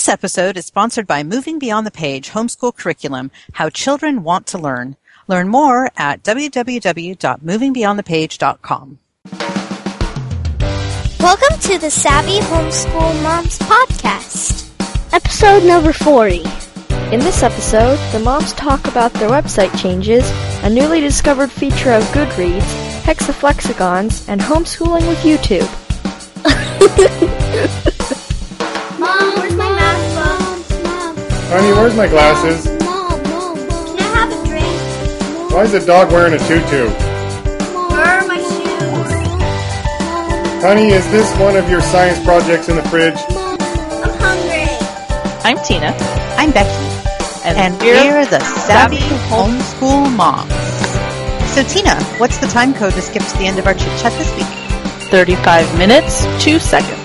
This episode is sponsored by Moving Beyond the Page Homeschool Curriculum How Children Want to Learn. Learn more at www.movingbeyondthepage.com. Welcome to the Savvy Homeschool Moms Podcast. Episode number 40. In this episode, the moms talk about their website changes, a newly discovered feature of Goodreads, hexaflexagons, and homeschooling with YouTube. Honey, where's my glasses? Mom, Mom, can I have a drink? Why is the dog wearing a tutu? Where are my shoes? Honey, is this one of your science projects in the fridge? Mom, I'm hungry. I'm Tina, I'm Becky, and, and we're the Savvy Homeschool Moms. So, Tina, what's the time code to skip to the end of our chit chat this week? 35 minutes, 2 seconds.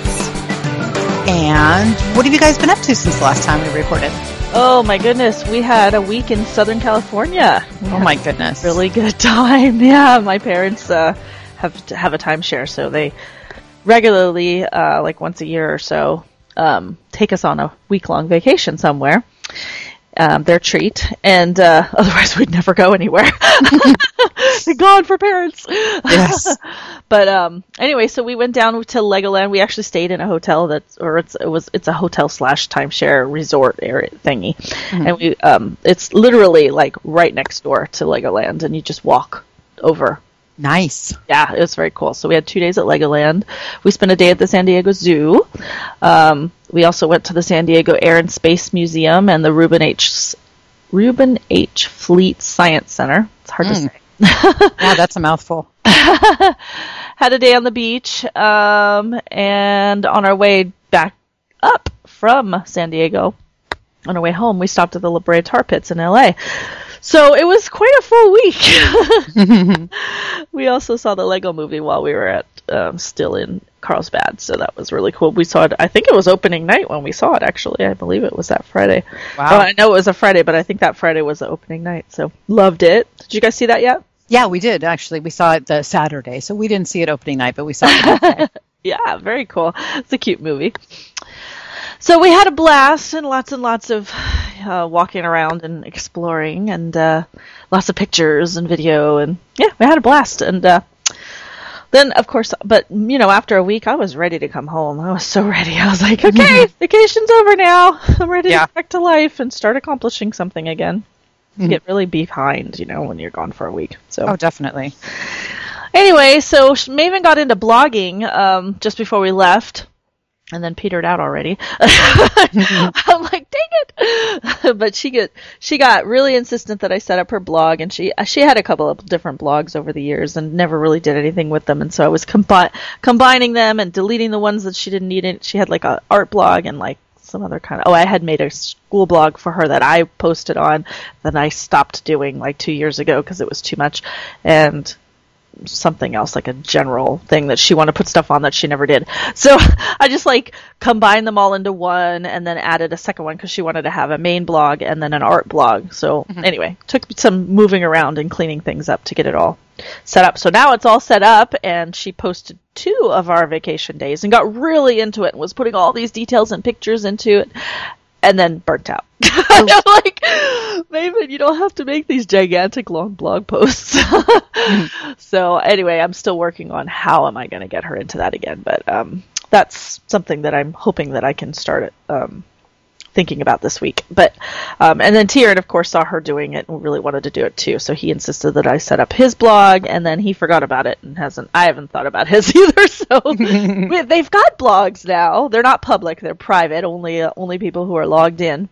And what have you guys been up to since the last time we recorded? Oh my goodness, we had a week in Southern California. Oh my goodness. Really good time. Yeah, my parents uh, have to have a timeshare, so they regularly, uh, like once a year or so, um, take us on a week long vacation somewhere. Um, their treat, and uh, otherwise we'd never go anywhere. Thank God for parents. Yes. but um, anyway, so we went down to Legoland. We actually stayed in a hotel that's, or it's it was it's a hotel slash timeshare resort area thingy, and we um, it's literally like right next door to Legoland, and you just walk over Nice. yeah, it was very cool. So we had two days at Legoland. We spent a day at the San Diego Zoo. Um, we also went to the San Diego Air and Space Museum and the Reuben H. Reuben H. Fleet Science Center. It's hard to say. Yeah, that's a mouthful. Had a day on the beach, um, and on our way back up from San Diego, on our way home, we stopped at the La Brea Tar Pits in LA. So it was quite a full week. we also saw the Lego movie while we were at um, still in Carlsbad, so that was really cool. We saw it. I think it was opening night when we saw it. Actually, I believe it was that Friday. Wow. Well, I know it was a Friday, but I think that Friday was the opening night. So loved it. Did you guys see that yet? Yeah, we did actually. We saw it the Saturday, so we didn't see it opening night, but we saw it the. Yeah, very cool. It's a cute movie. So we had a blast and lots and lots of uh, walking around and exploring and uh, lots of pictures and video and yeah, we had a blast and uh, then of course, but you know, after a week, I was ready to come home. I was so ready. I was like, okay, vacation's over now. I'm ready Yeah. to get back to life and start accomplishing something again. You get really behind, you know, when you're gone for a week. So oh, definitely. Anyway, so Maven got into blogging um, just before we left, and then petered out already. Mm-hmm. I'm like, dang it! but she get she got really insistent that I set up her blog, and she she had a couple of different blogs over the years, and never really did anything with them. And so I was combi- combining them and deleting the ones that she didn't need. It. She had like a art blog and like some other kind of. Oh, I had made a school blog for her that I posted on, that I stopped doing like two years ago because it was too much, and something else, like a general thing that she wanted to put stuff on that she never did. So I just like combined them all into one and then added a second one because she wanted to have a main blog and then an art blog. So mm-hmm. anyway, took some moving around and cleaning things up to get it all set up. So now it's all set up and she posted two of our vacation days and got really into it and was putting all these details and pictures into it and then burnt out. I'm oh. like, Maven, you don't have to make these gigantic long blog posts. so anyway, I'm still working on how am I going to get her into that again, but um, that's something that I'm hoping that I can start um, thinking about this week. But um, and then Tieran, of course, saw her doing it and really wanted to do it too. So he insisted that I set up his blog, and then he forgot about it and hasn't. I haven't thought about his either. So they've got blogs now. They're not public; they're private. Only uh, only people who are logged in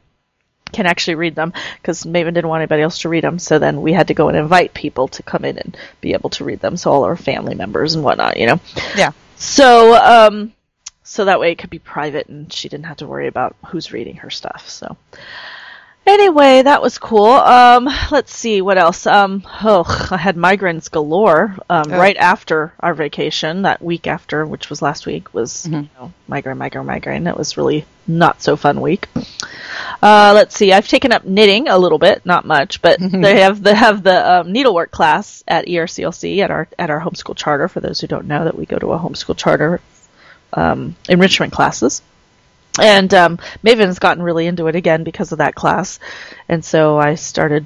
can actually read them because Maven didn't want anybody else to read them. So then we had to go and invite people to come in and be able to read them. So all our family members and whatnot, you know. Yeah. So, um, so that way it could be private and she didn't have to worry about who's reading her stuff. So, anyway, that was cool. Um, let's see what else. Um, oh, I had migraines galore. Um, Oh. right after our vacation, that week after, which was last week, was you know, migraine, migraine, migraine. It was really not so fun week. Uh, let's see. I've taken up knitting a little bit, not much, but they have they have the um, needlework class at ERCLC at our at our homeschool charter. For those who don't know, that we go to a homeschool charter um, enrichment classes. And um, Maven's gotten really into it again because of that class, and so I started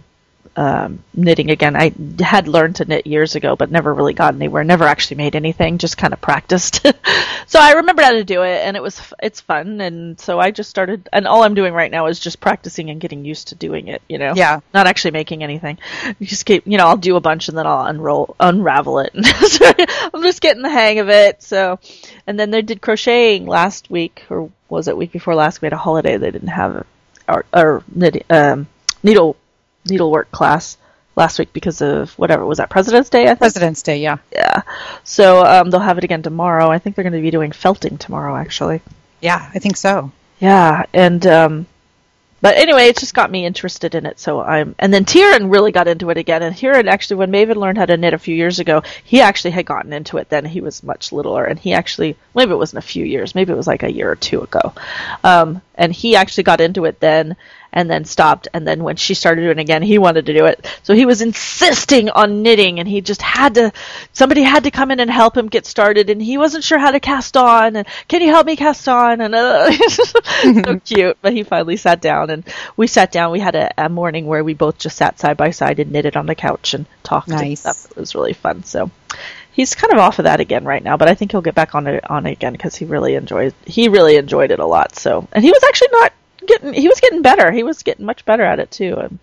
um, knitting again. I had learned to knit years ago, but never really got anywhere. Never actually made anything. Just kind of practiced. so I remember how to do it, and it was it's fun. And so I just started. And all I'm doing right now is just practicing and getting used to doing it. You know, Yeah. not actually making anything. You just keep, you know, I'll do a bunch and then I'll unroll, unravel it. I'm just getting the hang of it. So, and then they did crocheting last week, or was it week before last? We had a holiday. They didn't have our, our knit, um, needle needlework class last week because of whatever was that President's Day. I think. President's Day, yeah. Yeah. So um, they'll have it again tomorrow. I think they're going to be doing felting tomorrow, actually. Yeah, I think so. Yeah, and um but anyway, it just got me interested in it. So I'm and then Tyrion really got into it again. And Tyrion actually when Maven learned how to knit a few years ago, he actually had gotten into it then. He was much littler and he actually maybe it wasn't a few years, maybe it was like a year or two ago. Um and he actually got into it then and then stopped. And then when she started doing it again he wanted to do it. So he was insisting on knitting and he just had to somebody had to come in and help him get started and he wasn't sure how to cast on and can you help me cast on? And uh, so cute. But he finally sat down and we sat down. We had a, a morning where we both just sat side by side and knitted on the couch and talked and Nice. stuff. It was really fun. So he's kind of off of that again right now, but I think he'll get back on it on it again because he really enjoyed he really enjoyed it a lot. So, and he was actually not getting he was getting better. He was getting much better at it too. And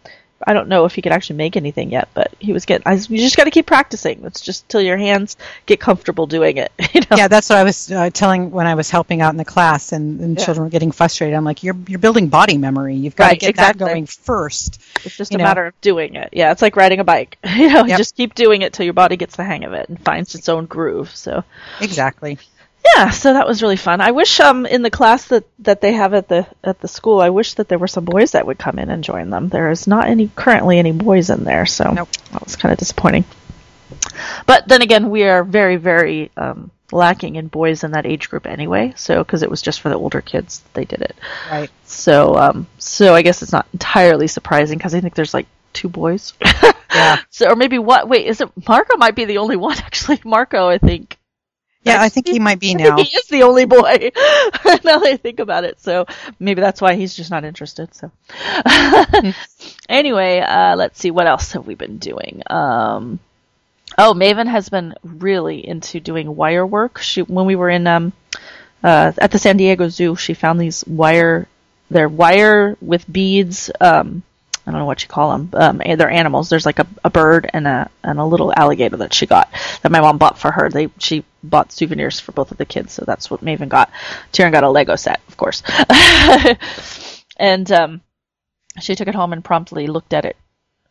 I don't know if he could actually make anything yet, but he was getting. I, you just got to keep practicing. It's just till your hands get comfortable doing it. You know? Yeah, that's what I was uh, telling when I was helping out in the class, and, and Yeah. children were getting frustrated. I'm like, you're you're building body memory. You've got to Right, get exactly. that going first. It's just a know. matter of doing it. Yeah, it's like riding a bike. You know, Yep. just keep doing it till your body gets the hang of it and finds its own groove. So. Exactly. Yeah, so that was really fun. I wish um in the class that, that they have at the at the school, I wish that there were some boys that would come in and join them. There is not any currently any boys in there, so Nope. that was kind of disappointing. But then again, we are very very um, lacking in boys in that age group anyway. So because it was just for the older kids, they did it. Right. So um so I guess it's not entirely surprising because I think there's like two boys. Yeah. So or maybe what? Wait, is it Marco? Might be the only one actually. Marco, I think. Yeah, I think he might be now. he is the only boy. now that I think about it, so maybe that's why he's just not interested. So, anyway, uh, let's see what else have we been doing. Um, oh, Maven has been really into doing wire work. She when we were in um, uh, at the San Diego Zoo, she found these wire. They're wire with beads. Um, I don't know what you call them. Um, they're animals. There's like a, a bird and a and a little alligator that she got that my mom bought for her. They she bought souvenirs for both of the kids, so that's what Maven got. Tyrion got a Lego set, of course, and um, she took it home and promptly looked at it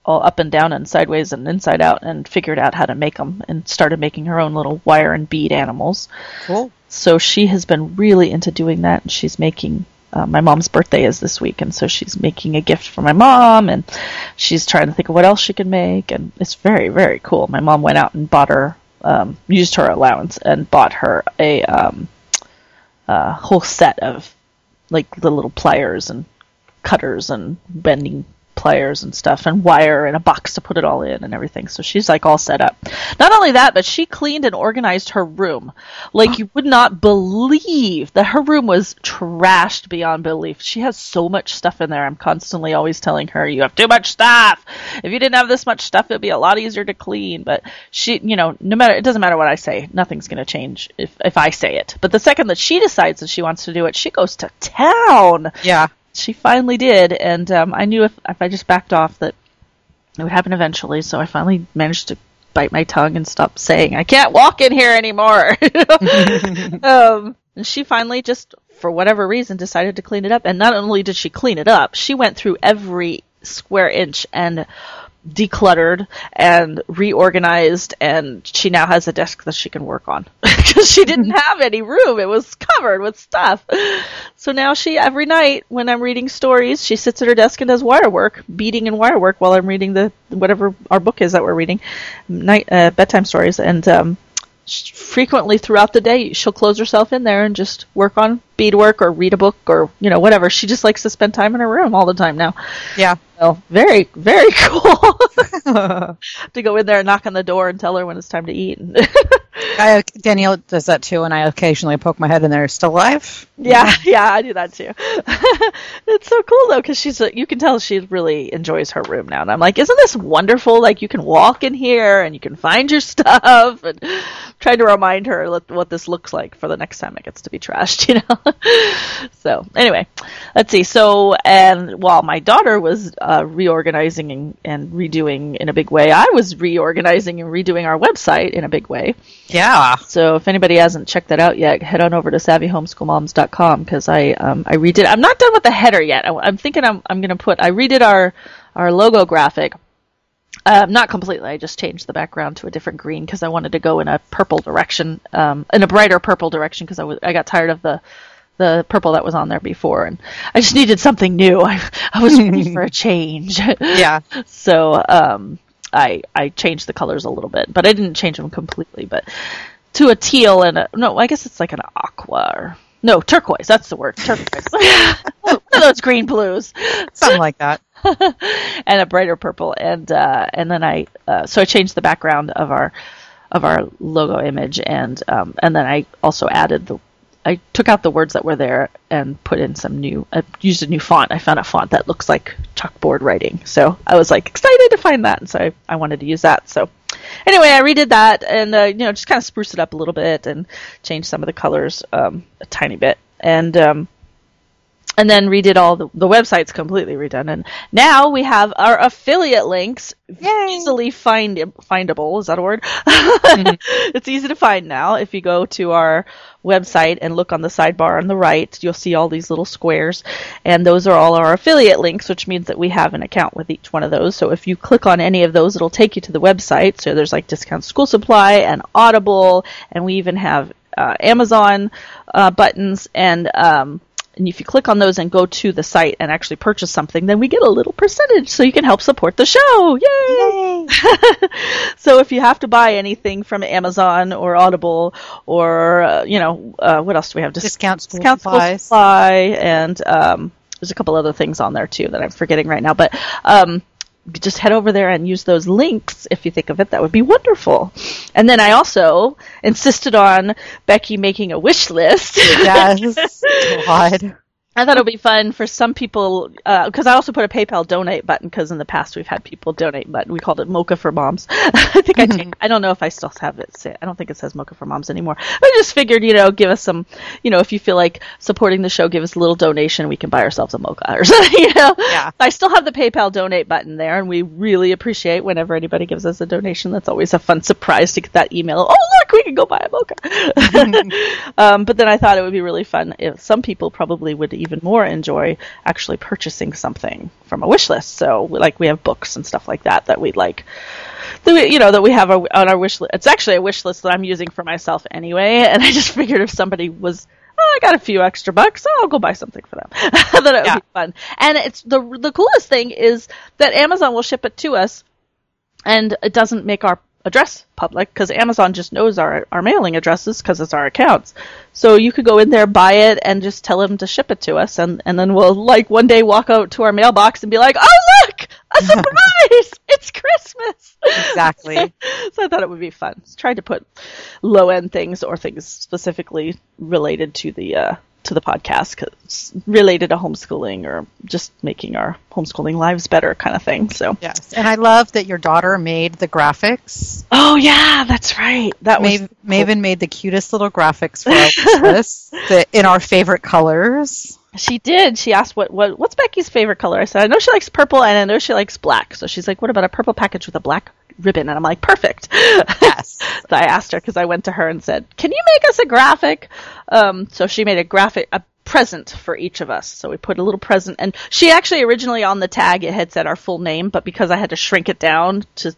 all up and down and sideways and inside out and figured out how to make them and started making her own little wire and bead animals. Cool. So she has been really into doing that, and she's making. Uh, my mom's birthday is this week, and so she's making a gift for my mom, and she's trying to think of what else she can make, and it's very, very cool. My mom went out and bought her, um, used her allowance, and bought her a um, uh, whole set of like the little pliers and cutters and bending pliers and stuff and wire and a box to put it all in and everything. So she's like all set up. Not only that, but she cleaned and organized her room. Like you would not believe that her room was trashed beyond belief. She has so much stuff in there. I'm constantly always telling her, you have too much stuff. If you didn't have this much stuff, it'd be a lot easier to clean. But she, you know, no matter, it doesn't matter what I say. Nothing's going to change if, if I say it. But the second that she decides that she wants to do it, she goes to town Yeah. She finally did, and um, I knew if if I just backed off that it would happen eventually. So I finally managed to bite my tongue and stop saying I can't walk in here anymore. um, and she finally just, for whatever reason, decided to clean it up. And not only did she clean it up, she went through every square inch and decluttered and reorganized and she now has a desk that she can work on. Because she didn't have any room. It was covered with stuff. So now she every night when i'm reading stories she sits at her desk and does wire work beading and wire work while i'm reading the whatever our book is that we're reading night uh, bedtime stories. And um frequently throughout the day she'll close herself in there and just work on beadwork or read a book or you know whatever she just likes to spend time in her room all the time now Yeah. so very, very cool to go in there and knock on the door and tell her when it's time to eat. I, Danielle does that too, and I occasionally poke my head in there. Still alive? Yeah, yeah, I do that too. it's so cool though, because she's you can tell she really enjoys her room now, and I'm like, isn't this wonderful? Like you can walk in here and you can find your stuff, and I'm trying to remind her what, this looks like for the next time it gets to be trashed, you know. so anyway, let's see. So and while my daughter was uh, reorganizing and, and redoing in a big way, I was reorganizing and redoing our website in a big way. Yeah. So if anybody hasn't checked that out yet, head on over to savvyhomeschoolmoms.com because I um, I redid. I'm not done with the header yet. I, am thinking I'm I'm going to put. I redid our our logo graphic. Um, not completely. I just changed the background to a different green because I wanted to go in a purple direction, um, in a brighter purple direction because I was I got tired of the the purple that was on there before, and I just needed something new. I I was ready for a change. Yeah. So um, I I changed the colors a little bit, but I didn't change them completely. But to a teal and a no, I guess it's like an aqua or no turquoise. That's the word, turquoise. One of those green blues, Something like that. and a brighter purple, and uh, and then I uh, so I changed the background of our of our logo image, and um, and then I also added the I took out the words that were there and put in some new. I used a new font. I found a font that looks like chalkboard writing, so I was like excited to find that, and so I, I wanted to use that. So anyway, I redid that and uh, you know just kind of spruce it up a little bit and change some of the colors um, a tiny bit, and um, and then redid all the, the website's completely redone. And now we have our affiliate links. Easily find findable is that a word? It's easy to find now. If you go to our website and look on the sidebar on the right you'll see all these little squares. And those are all our affiliate links which means that we have an account with each one of those. So if you click on any of those it'll take you to the website. So there's like discount school supply and audible and we even have uh, amazon uh, buttons. And um, and if you click on those and go to the site and actually purchase something, then we get a little percentage so you can help support the show. Yay! Yay. so if you have to buy anything from Amazon or Audible or, uh, you know, uh, what else do we have? Dis- discount school discount. School supply and, um, there's a couple other things on there too that I'm forgetting right now, but, um, just head over there and use those links if you think of it. That would be wonderful. And then I also insisted on Becky making a wish list. Yes. God. I thought it would be fun for some people uh, because I also put a PayPal donate button because in the past we've had people donate button. We called it Mocha for Moms. I think I changed, I don't know if I still have it. Say, I don't think it says Mocha for Moms anymore. But I just figured, you know, give us some, you know, if you feel like supporting the show, give us a little donation. We can buy ourselves a mocha or something. You know. Yeah. I still have the PayPal donate button there, and we really appreciate whenever anybody gives us a donation. That's always a fun surprise to get that email. Oh we can go buy a mocha. um, but then I thought it would be really fun if some people probably would even more enjoy actually purchasing something from a wish list. So, like, we have books and stuff like that that we'd like, that we, you know, that we have our, on our wish list. It's actually a wish list that I'm using for myself anyway, and I just figured if somebody was, oh, I got a few extra bucks, oh, I'll go buy something for them. that would Yeah. be fun. And it's the the coolest thing is that Amazon will ship it to us, and it doesn't make our address public because Amazon just knows our, our mailing addresses because it's our accounts. So you could go in there, buy it, and just tell them to ship it to us, and, and then we'll like one day walk out to our mailbox and be like, "Oh look, a surprise! it's Christmas!" Exactly. so I thought it would be fun. Tried to put low end things or things specifically related to the uh, to the podcast cause related to homeschooling or just making our homeschooling lives better, kind of thing. So. Yes. And I love that your daughter made the graphics. Oh yeah, that's right. That was Mav- Maven made the cutest little graphics for us in our favorite colors. She did. She asked what, what what's Becky's favorite color. I said I know she likes purple and I know she likes black. So she's like, what about a purple package with a black ribbon? And I'm like, perfect. Yes. so I asked her because I went to her and said, can you make us a graphic? Um, so she made a graphic, a present for each of us. So we put a little present, and she actually originally on the tag it had said our full name, but because I had to shrink it down to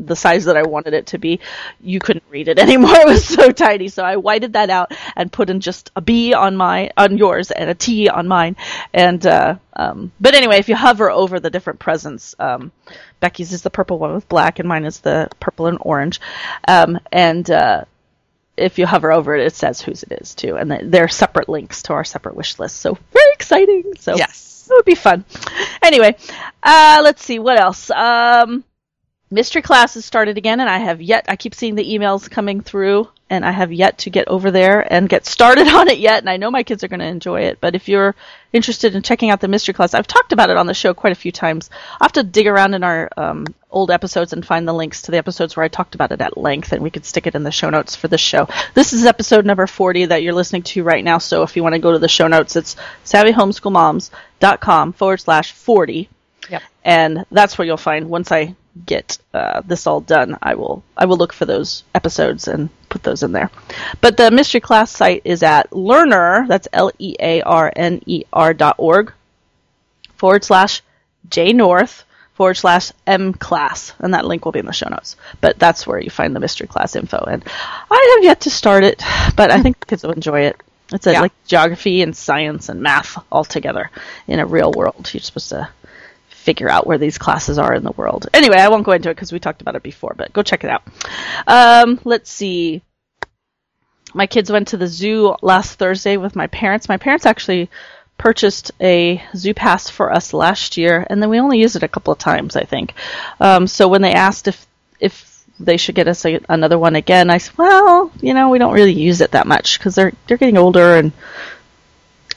the size that I wanted it to be, you couldn't read it anymore. It was so tiny. So I whited that out and put in just a B on my on yours and a T on mine. And uh, um, but anyway, if you hover over the different presents, um, Becky's is the purple one with black, and mine is the purple and orange. Um, and uh, if you hover over it, it says whose it is too, and they're separate links to our separate wish list. So very exciting. So Yes. it would be fun. Anyway, uh, let's see what else. Um, mystery class has started again, and I have yet. I keep seeing the emails coming through, and I have yet to get over there and get started on it yet. And I know my kids are going to enjoy it. But if you're interested in checking out the mystery class, I've talked about it on the show quite a few times. I have to dig around in our um, old episodes and find the links to the episodes where I talked about it at length, and we could stick it in the show notes for this show. This is episode number 40 that you're listening to right now. So if you want to go to the show notes, it's savvyhomeschoolmoms.com forward slash 40. Yep. And that's where you'll find once I get uh, this all done, I will I will look for those episodes and put those in there. But the mystery class site is at learner. That's L E A R N E R dot org forward slash J North forward slash M class, and that link will be in the show notes. But that's where you find the mystery class info. And I have yet to start it, but I think kids will enjoy it. It's a, Yeah. like geography and science and math all together in a real world. You're supposed to figure out where these classes are in the world. Anyway, I won't go into it because we talked about it before, but go check it out. Um, let's see. My kids went to the zoo last Thursday with my parents. My parents actually purchased a zoo pass for us last year, and then we only used it a couple of times, I think. Um, so when they asked if if they should get us a, another one again, I said, well, you know, we don't really use it that much because they're they're getting older and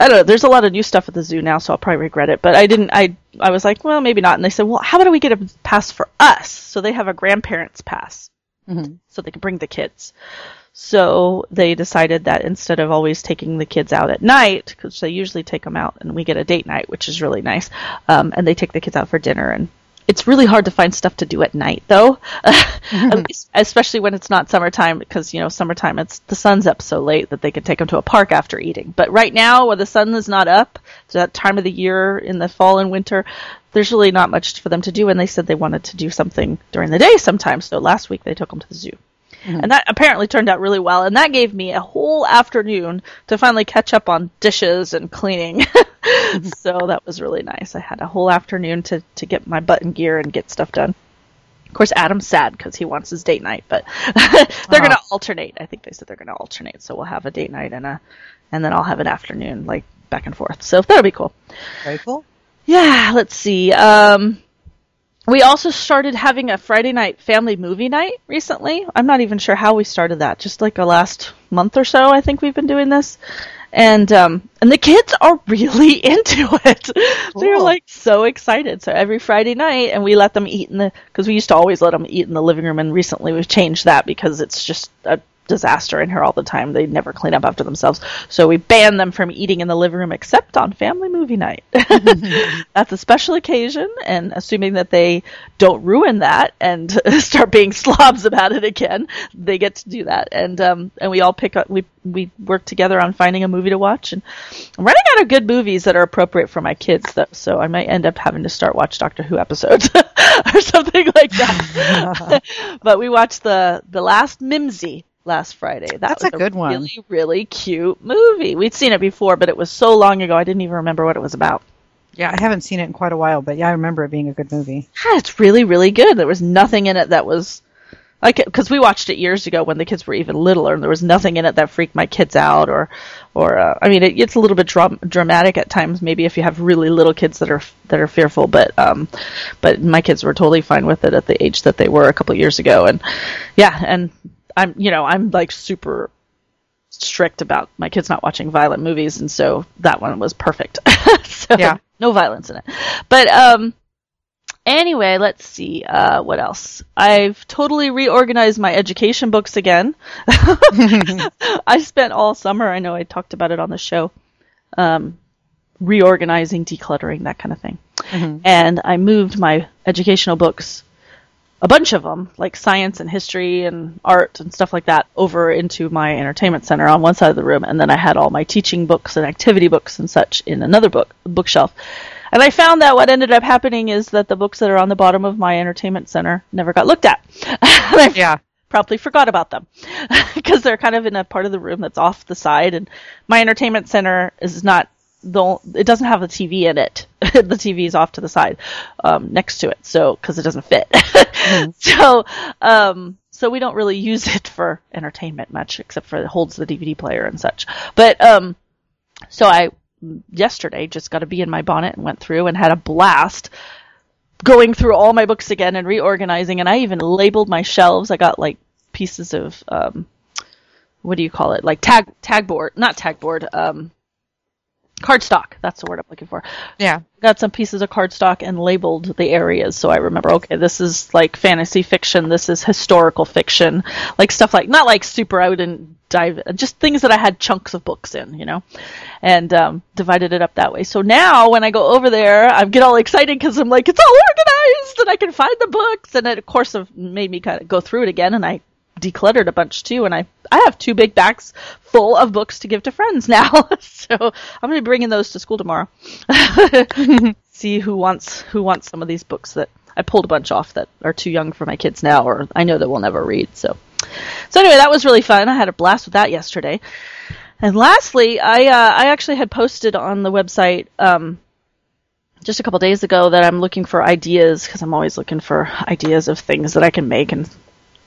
I don't know. There's a lot of new stuff at the zoo now, so I'll probably regret it. But I didn't. I I was like, well, maybe not. And they said, well, how about we get a pass for us? So they have a grandparents pass, so they can bring the kids. So they decided that instead of always taking the kids out at night, because they usually take them out, and we get a date night, which is really nice, um, and they take the kids out for dinner and. It's really hard to find stuff to do at night, though, especially when it's not summertime, because you know summertime it's the sun's up so late that they can take them to a park after eating. But right now, when the sun is not up, that time of the year in the fall and winter, there's really not much for them to do. And they said they wanted to do something during the day sometimes. So last week they took them to the zoo. And that apparently turned out really well. And that gave me a whole afternoon to finally catch up on dishes and cleaning. so that was really nice. I had a whole afternoon to, to get my butt in gear and get stuff done. Of course, Adam's sad because he wants his date night, but they're going to alternate. I think they said they're going to alternate. So we'll have a date night and a, and then I'll have an afternoon, like back and forth. So that'll be cool. Very cool. Yeah, let's see. Um, we also started having a Friday night family movie night recently. I'm not even sure how we started that. Just like a last month or so, I think we've been doing this. And um, and the kids are really into it. They're like so excited. So every Friday night, and we let them eat in the because we used to always let them eat in the living room, and recently we've changed that because it's just a disaster in here all the time. They never clean up after themselves. So we ban them from eating in the living room except on family movie night. That's a special occasion, and assuming that they don't ruin that and start being slobs about it again, they get to do that. And um, and we all pick up. We we work together on finding a movie to watch, and I'm running out of good movies that are appropriate for my kids, though. So I might end up having to start watch Doctor Who episodes or something like that. but we watched the the last Mimzy last Friday. That That's was a good one. Really, really cute movie. We'd seen it before, but it was so long ago I didn't even remember what it was about. Yeah, I haven't seen it in quite a while, but yeah, I remember it being a good movie. Yeah, it's really, really good. There was nothing in it that was like because we watched it years ago when the kids were even littler, and there was nothing in it that freaked my kids out or, or uh, I mean, it, it's a little bit dram- dramatic at times. Maybe if you have really little kids that are that are fearful, but um, but my kids were totally fine with it at the age that they were a couple years ago, and yeah, and I'm you know I'm like super strict about my kids not watching violent movies, and so that one was perfect. so Yeah. no violence in it. But um, anyway, let's see uh, what else. I've totally reorganized my education books again. I spent all summer. I know I talked about it on the show. Um, reorganizing, decluttering, that kind of thing. And I moved my educational books a bunch of them, like science and history and art and stuff like that, over into my entertainment center on one side of the room, and then I had all my teaching books and activity books and such in another book bookshelf. And I found that what ended up happening is that the books that are on the bottom of my entertainment center never got looked at. Yeah. promptly forgot about them because they're kind of in a part of the room that's off the side, and my entertainment center is not the it doesn't have a TV in it. the TV is off to the side, um, next to it, so because it doesn't fit. So, um, so we don't really use it for entertainment much, except for it holds the DVD player and such. But um, so I yesterday just got a bee in my bonnet and went through and had a blast going through all my books again and reorganizing, and I even labeled my shelves. I got like pieces of um, what do you call it? Like tag tag board, not tag board. Um, cardstock. That's the word I'm looking for. Yeah. Got some pieces of cardstock and labeled the areas so I remember. Okay, this is like fantasy fiction. This is historical fiction. Like stuff like not like super. I wouldn't dive. Just things that I had chunks of books in, you know, and um, divided it up that way. So now when I go over there, I get all excited because I'm like, it's all organized and I can find the books. And it of course have made me kind of go through it again. And I decluttered a bunch too, and I I have two big bags full of books to give to friends now. so I'm gonna be bringing those to school tomorrow. See who wants who wants some of these books that I pulled a bunch off that are too young for my kids now, or I know that we'll never read. So so anyway, that was really fun. I had a blast with that yesterday. And lastly, I uh, I actually had posted on the website. Um, just a couple days ago that I'm looking for ideas because I'm always looking for ideas of things that I can make and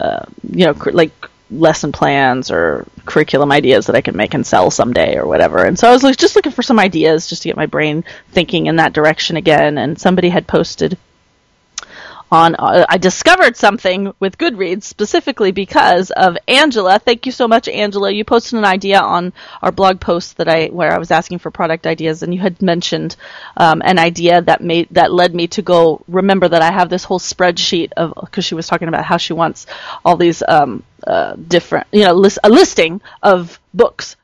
uh, you know, cr- like lesson plans or curriculum ideas that I can make and sell someday or whatever. And so I was just looking for some ideas just to get my brain thinking in that direction again. And somebody had posted on uh, I discovered something with Goodreads specifically because of Angela. Thank you so much, Angela. You posted an idea on our blog post that I where I was asking for product ideas, and you had mentioned um, an idea that made that led me to go remember that I have this whole spreadsheet of because she was talking about how she wants all these um, uh, different you know list, a listing of books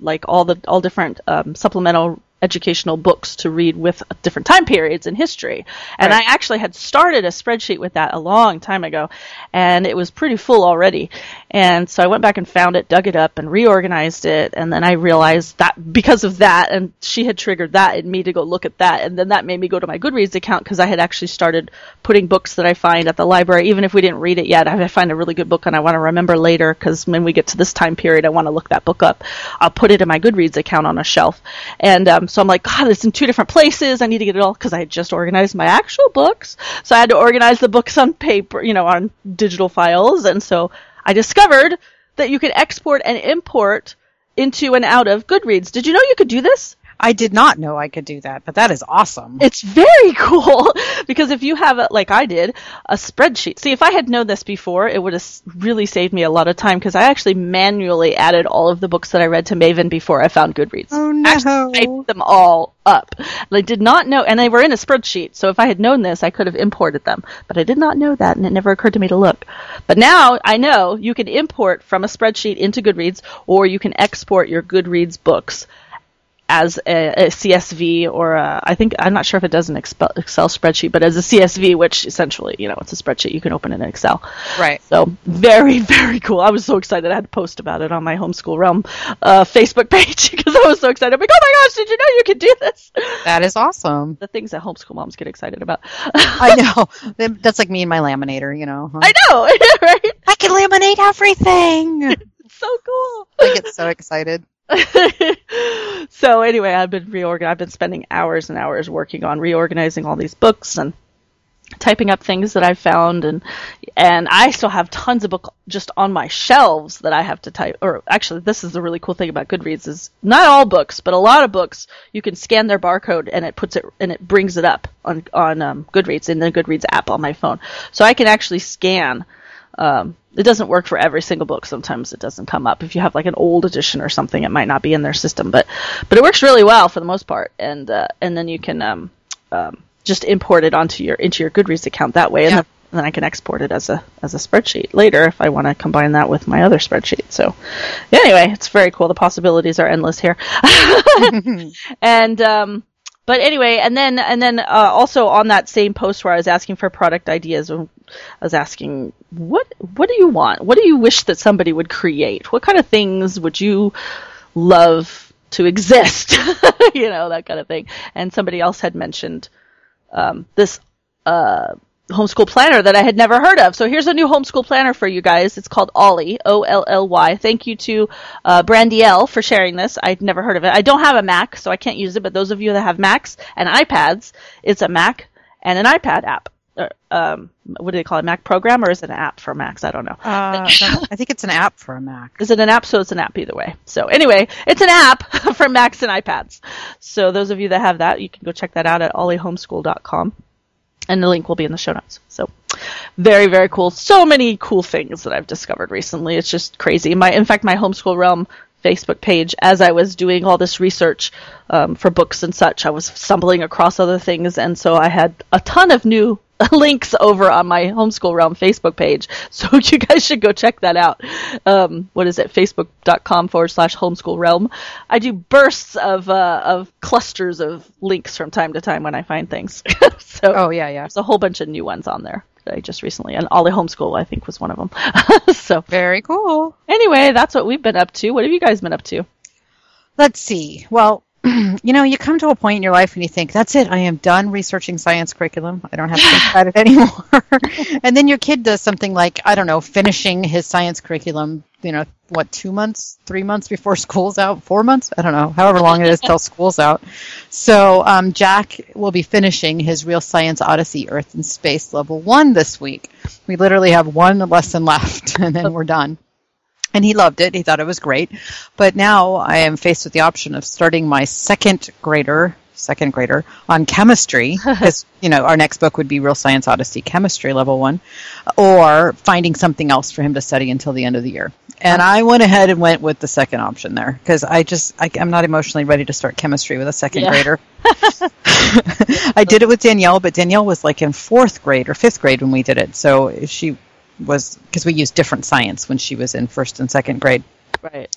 like all the all different um, supplemental educational books to read with different time periods in history. And Right. I actually had started a spreadsheet with that a long time ago, and it was pretty full already. And so I went back and found it, dug it up, and reorganized it. And then I realized that because of that, and she had triggered that in me to go look at that, and then that made me go to my Goodreads account because I had actually started putting books that I find at the library, even if we didn't read it yet. If I find a really good book and I want to remember later, because when we get to this time period, I want to look that book up. I'll put it in my Goodreads account on a shelf, and um, so I'm like, God, it's in two different places. I need to get it all because I had just organized my actual books, so I had to organize the books on paper, you know, on digital files, and so I discovered that you could export and import into and out of Goodreads. Did you know you could do this? I did not know I could do that, but that is awesome. It's very cool because if you have, a, like I did, a spreadsheet. See, if I had known this before, it would have really saved me a lot of time because I actually manually added all of the books that I read to Maven before I found Goodreads. Oh, no. Actually typed them all up. And I did not know, and they were in a spreadsheet. So if I had known this, I could have imported them. But I did not know that, and it never occurred to me to look. But now I know you can import from a spreadsheet into Goodreads, or you can export your Goodreads books as a, a CSV or a, I think I'm not sure if it does an Excel, spreadsheet, but as a CSV, which essentially you know it's a spreadsheet you can open in Excel. Right. So very very cool. I was so excited. I had to post about it on my homeschool realm uh, Facebook page because I was so excited. I'm like, oh my gosh, did you know you could do this? That is awesome. The things that homeschool moms get excited about. I know. That's like me and my laminator, you know. huh? I know, right? I can laminate everything. It's so cool. I get so excited. so anyway, I've been reorgan. I've been spending hours and hours working on reorganizing all these books and typing up things that I found and and I still have tons of books just on my shelves that I have to type or actually this is the really cool thing about Goodreads is not all books but a lot of books you can scan their barcode and it puts it and it brings it up on on um, Goodreads in the Goodreads app on my phone so I can actually scan um, it doesn't work for every single book. Sometimes it doesn't come up. If you have like an old edition or something, it might not be in their system, but but it works really well for the most part. And uh, and then you can um, um, just import it onto your into your Goodreads account that way, and, Yeah. then, and then I can export it as a as a spreadsheet later if I want to combine that with my other spreadsheet. So anyway, it's very cool. The possibilities are endless here. and um, but anyway, and then and then uh, also on that same post where I was asking for product ideas, I was asking what what do you want? What do you wish that somebody would create? What kind of things would you love to exist? you know that kind of thing. And somebody else had mentioned um, this uh, homeschool planner that I had never heard of. So here's a new homeschool planner for you guys. It's called Olly, O L L Y. Thank you to uh, Brandy L for sharing this. I'd never heard of it. I don't have a Mac, so I can't use it. But those of you that have Macs and iPads, it's a Mac and an iPad app. Or, um, what do they call it? Mac program or is it an app for Macs? I don't know. Uh, I think it's an app for a Mac. Is it an app? So it's an app either way. So anyway, it's an app for Macs and iPads. So those of you that have that, you can go check that out at ollyhomeschool.com. and the link will be in the show notes. So, very very cool. So many cool things that I've discovered recently. It's just crazy. My in fact, my homeschool realm Facebook page as I was doing all this research um, for books and such. I was stumbling across other things, and so I had a ton of new links over on my homeschool realm Facebook page. So you guys should go check that out. Um, what is it? Facebook.com forward slash homeschool realm. I do bursts of uh, of clusters of links from time to time when I find things. so Oh yeah, yeah. there's a whole bunch of new ones on there that I just recently, and Olly Homeschool I think was one of them. so Very cool. anyway, that's what we've been up to. What have you guys been up to? Let's see. Well, you know, you come to a point in your life and you think, that's it, I am done researching science curriculum. I don't have to think about it anymore. and then your kid does something like, I don't know, finishing his science curriculum, you know, what, two months, three months before school's out, four months? I don't know, however long it is till school's out. So um, Jack will be finishing his Real Science Odyssey Earth and Space Level 1 this week. We literally have one lesson left and then we're done and he loved it. He thought it was great. But now I am faced with the option of starting my second grader, second grader on chemistry, because you know our next book would be Real Science Odyssey Chemistry Level One, or finding something else for him to study until the end of the year. And I went ahead and went with the second option there because I just I, I'm not emotionally ready to start chemistry with a second Yeah. grader. I did it with Danielle, but Danielle was like in fourth grade or fifth grade when we did it. So she was because we used different science when she was in first and second grade. Right.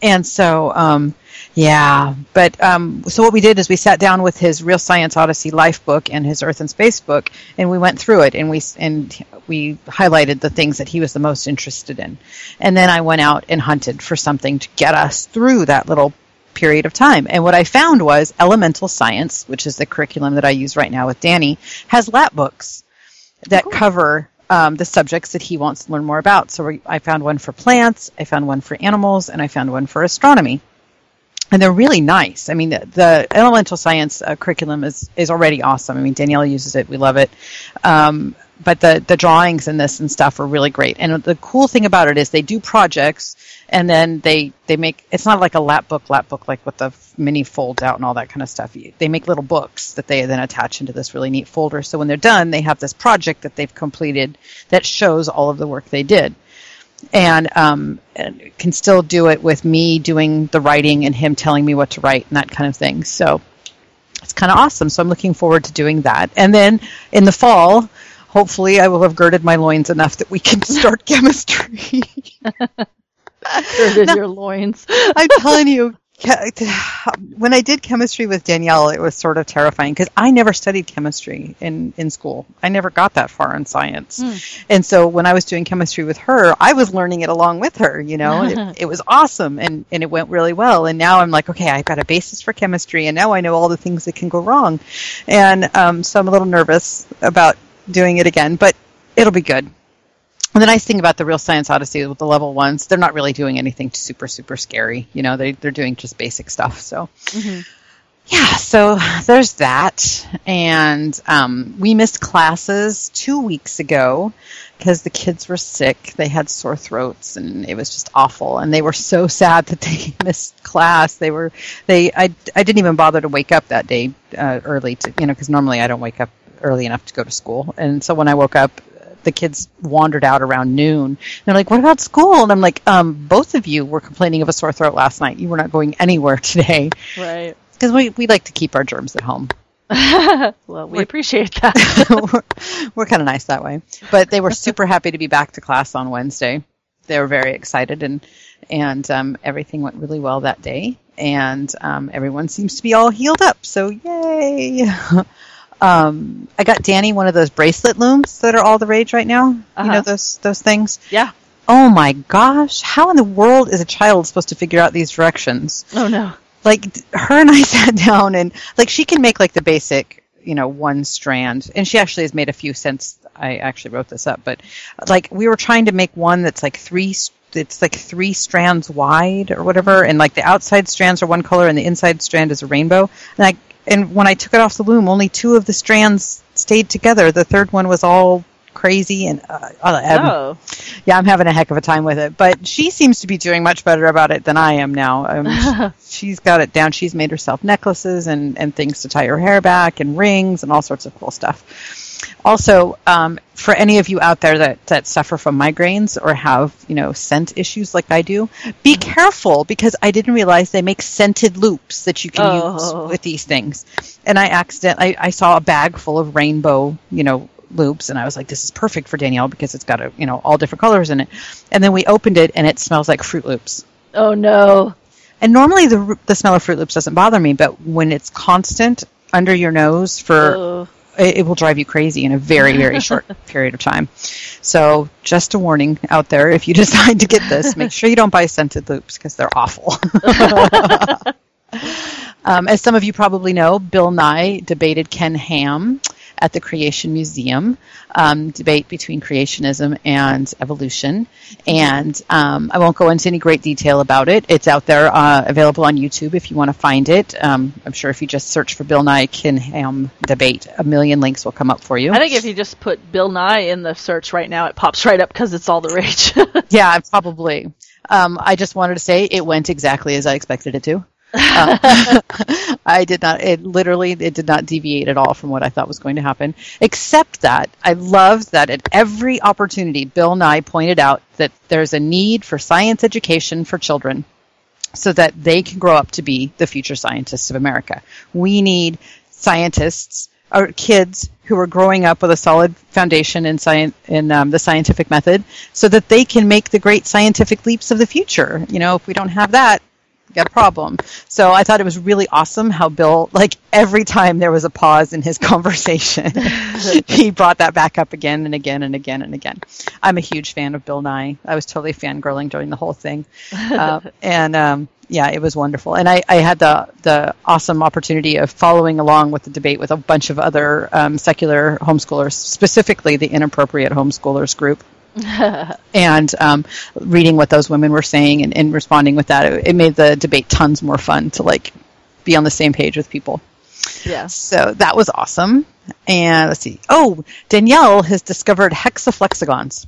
And so, um, yeah, but um, so what we did is we sat down with his Real Science Odyssey Life book and his Earth and Space book, and we went through it, and we s- and we highlighted the things that he was the most interested in, and then I went out and hunted for something to get us through that little period of time. And what I found was Elemental Science, which is the curriculum that I use right now with Danny, has lap books that cover um, the subjects that he wants to learn more about. So I found one for plants, I found one for animals, and I found one for astronomy. And they're really nice. I mean, the, the elemental science uh, curriculum is, is already awesome. I mean, Danielle uses it. We love it. Um, but the, the drawings in this and stuff are really great. And the cool thing about it is they do projects and then they, they make, it's not like a lap book, lap book, like with the mini folds out and all that kind of stuff. They make little books that they then attach into this really neat folder. So when they're done, they have this project that they've completed that shows all of the work they did and um, and can still do it with me doing the writing and him telling me what to write and that kind of thing. So it's kind of awesome. So I'm looking forward to doing that. And then in the fall, hopefully, I will have girded my loins enough that we can start chemistry. Girded your loins. I'm telling you. When I did chemistry with Danielle, it was sort of terrifying because I never studied chemistry in, in school. I never got that far in science. And so when I was doing chemistry with her, I was learning it along with her, you know, it, it was awesome and, and it went really well. And now I'm like, okay, I've got a basis for chemistry and now I know all the things that can go wrong. And um, so I'm a little nervous about doing it again, but it'll be good. And the nice thing about the Real Science Odyssey with the level ones, they're not really doing anything super, super scary. You know, they, they're doing just basic stuff. So, yeah, so there's that. And um, we missed classes two weeks ago because the kids were sick. They had sore throats and it was just awful. And they were so sad that they missed class. They were, they, I, I didn't even bother to wake up that day uh, early to, you know, because normally I don't wake up early enough to go to school. And so when I woke up, the kids wandered out around noon. They're like, "What about school?" And I'm like, um, "Both of you were complaining of a sore throat last night. You were not going anywhere today Right. because we we like to keep our germs at home. Well, we appreciate that. we're we're kind of nice that way. But they were super happy to be back to class on Wednesday. They were very excited, and and um, everything went really well that day. And um, everyone seems to be all healed up. So yay! Um, I got Danny one of those bracelet looms that are all the rage right now. You Uh-huh. know those those things. yeah. Oh my gosh! How in the world is a child supposed to figure out these directions? Oh no. like her and I sat down and like she can make like the basic, you know, one strand, and she actually has made a few since I actually wrote this up. But like we were trying to make one that's like three. It's like three strands wide or whatever, and like the outside strands are one color and the inside strand is a rainbow. And I and when I took it off the loom, only two of the strands stayed together. The third one was all crazy and uh, um, Oh. yeah, I'm having a heck of a time with it. But she seems to be doing much better about it than I am now. Um, she's got it down. She's made herself necklaces and, and things to tie her hair back and rings and all sorts of cool stuff. Also, um, for any of you out there that, that suffer from migraines or have, you know, scent issues like I do, be careful because I didn't realize they make scented loops that you can Oh. use with these things. And I accidentally, I, I saw a bag full of rainbow, you know, loops and I was like, this is perfect for Danielle because it's got a, you know, all different colors in it. And then we opened it and it smells like Froot Loops. Oh no. And normally the, the smell of Froot Loops doesn't bother me, but when it's constant under your nose for Ugh. It, it will drive you crazy in a very very short period of time. So just a warning out there if you decide to get this make sure you don't buy scented loops because they're awful. Um, as some of you probably know bill nye debated ken ham at the creation museum um, debate between creationism and evolution and um, i won't go into any great detail about it it's out there uh, available on youtube if you want to find it um, i'm sure if you just search for bill nye ken ham debate a million links will come up for you I think if you just put Bill Nye in the search right now, it pops right up because it's all the rage. Yeah, probably. Um, I just wanted to say it went exactly as I expected it to. Um, I did not. It literally it did not deviate at all from what I thought was going to happen. Except that I loved that at every opportunity, Bill Nye pointed out that there's a need for science education for children, so that they can grow up to be the future scientists of America. We need scientists or kids who are growing up with a solid foundation in science in um, the scientific method, so that they can make the great scientific leaps of the future. You know, if we don't have that, got a problem. So I thought it was really awesome how Bill, like every time there was a pause in his conversation, he brought that back up again and again and again and again. I'm a huge fan of Bill Nye. I was totally fangirling during the whole thing, uh, and um, yeah, it was wonderful. And I, I had the the awesome opportunity of following along with the debate with a bunch of other um, secular homeschoolers, specifically the inappropriate homeschoolers group and um, reading what those women were saying and, and responding with that, it, it made the debate tons more fun to like be on the same page with people. yeah. So that was awesome. And let's see. Oh, Danielle has discovered hexaflexagons.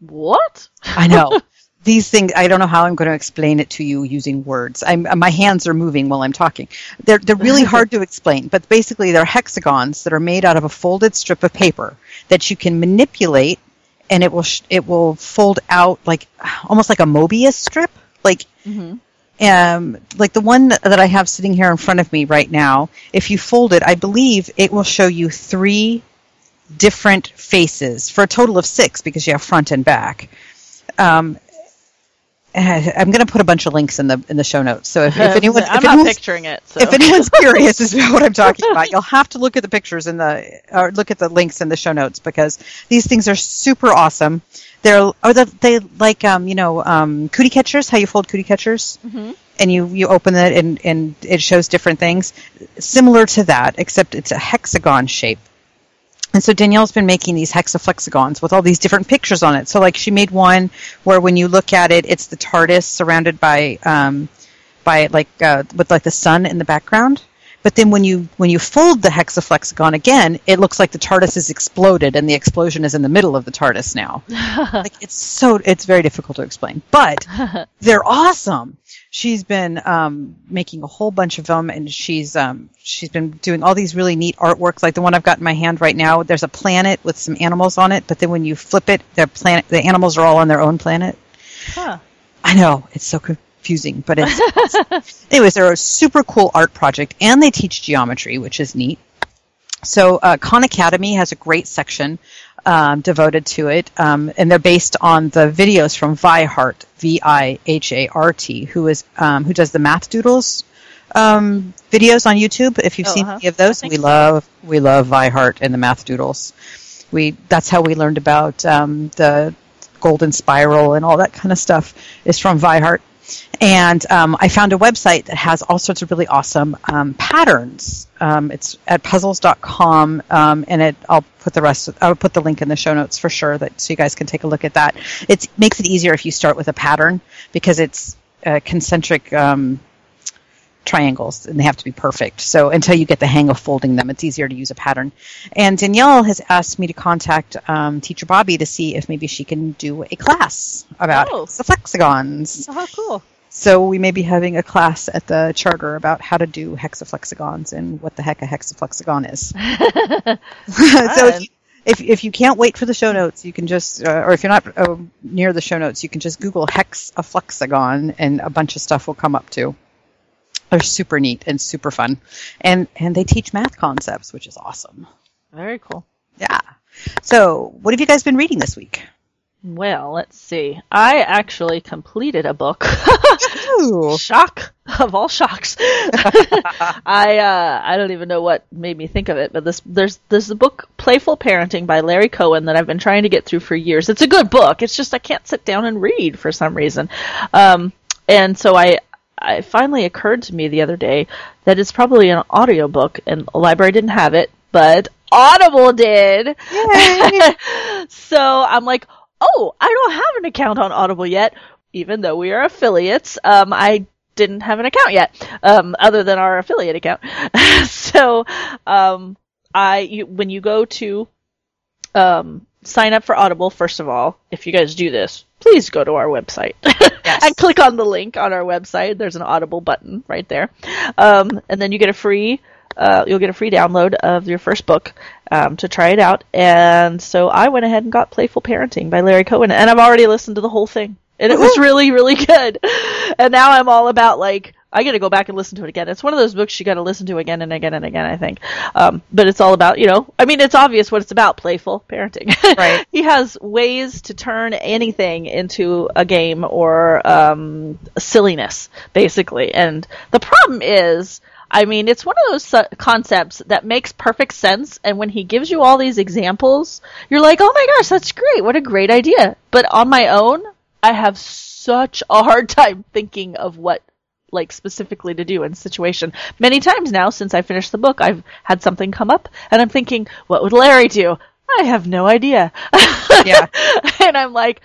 What? I know. These things, I don't know how I'm going to explain it to you using words. I'm, my hands are moving while I'm talking. They're, they're really hard to explain, but basically they're hexagons that are made out of a folded strip of paper that you can manipulate and it will, sh- it will fold out like, almost like a Mobius strip. Like, um, like the one that I have sitting here in front of me right now, if you fold it, I believe it will show you three different faces for a total of six because you have front and back. Um, I'm going to put a bunch of links in the in the show notes. So if, if anyone, I'm if not picturing it. So. if anyone's curious as to what I'm talking about, you'll have to look at the pictures in the or look at the links in the show notes because these things are super awesome. They're or the, they like um, you know um, cootie catchers. How you fold cootie catchers, and you you open it and and it shows different things. Similar to that, except it's a hexagon shape. And so Danielle's been making these hexaflexagons with all these different pictures on it. So like she made one where when you look at it, it's the TARDIS surrounded by um, by like uh, with like the sun in the background. But then when you when you fold the hexaflexagon again, it looks like the TARDIS is exploded and the explosion is in the middle of the TARDIS now. like it's so it's very difficult to explain, but they're awesome. She's been um, making a whole bunch of them, and she's um, she's been doing all these really neat artworks, like the one I've got in my hand right now. There's a planet with some animals on it, but then when you flip it, the planet the animals are all on their own planet. Huh. I know it's so confusing, but it's anyways. They're a super cool art project, and they teach geometry, which is neat. So uh, Khan Academy has a great section um, devoted to it, um, and they're based on the videos from Vihart, V-I-H-A-R-T, who is um, who does the Math Doodles um, videos on YouTube. If you've Oh, seen uh-huh. any of those, we so. love we love Vihart and the Math Doodles. We that's how we learned about um, the golden spiral and all that kind of stuff is from Vihart. And um, I found a website that has all sorts of really awesome um, patterns. Um, it's at puzzles.com, um, and it, I'll put the rest. I'll put the link in the show notes for sure, that so you guys can take a look at that. It makes it easier if you start with a pattern because it's uh, concentric um, triangles and they have to be perfect. So until you get the hang of folding them, it's easier to use a pattern. And Danielle has asked me to contact um, Teacher Bobby to see if maybe she can do a class about Oh. the flexagons. Oh, how cool. So we may be having a class at the charter about how to do hexaflexagons and what the heck a hexaflexagon is. so if you, if if you can't wait for the show notes, you can just, uh, or if you're not uh, near the show notes, you can just Google hexaflexagon, and a bunch of stuff will come up too. They're super neat and super fun, and and they teach math concepts, which is awesome. Very cool. Yeah. So, what have you guys been reading this week? Well, let's see. I actually completed a book. Shock of all shocks. I uh, I don't even know what made me think of it, but this there's there's a book Playful Parenting by Larry Cohen that I've been trying to get through for years. It's a good book. It's just I can't sit down and read for some reason. Um, and so I I finally occurred to me the other day that it's probably an audiobook and the library didn't have it, but Audible did. so I'm like, oh, I don't have an account on Audible yet, even though we are affiliates. Um, I didn't have an account yet, um, other than our affiliate account. so, um, I, you, when you go to, um, sign up for Audible, first of all, if you guys do this, please go to our website and click on the link on our website. There's an Audible button right there. Um, and then you get a free, uh, you'll get a free download of your first book um, to try it out. And so I went ahead and got Playful Parenting by Larry Cohen, and I've already listened to the whole thing, and it was really, really good. And now I'm all about like I got to go back and listen to it again. It's one of those books you got to listen to again and again and again. I think, um, but it's all about you know. I mean, it's obvious what it's about: playful parenting. Right. he has ways to turn anything into a game or um, silliness, basically. And the problem is. I mean, it's one of those su- concepts that makes perfect sense, and when he gives you all these examples, you're like, oh my gosh, that's great. What a great idea. But on my own, I have such a hard time thinking of what like specifically to do in situation. Many times now since I finished the book, I've had something come up and I'm thinking, what would Larry do? I have no idea. Yeah. and I'm like,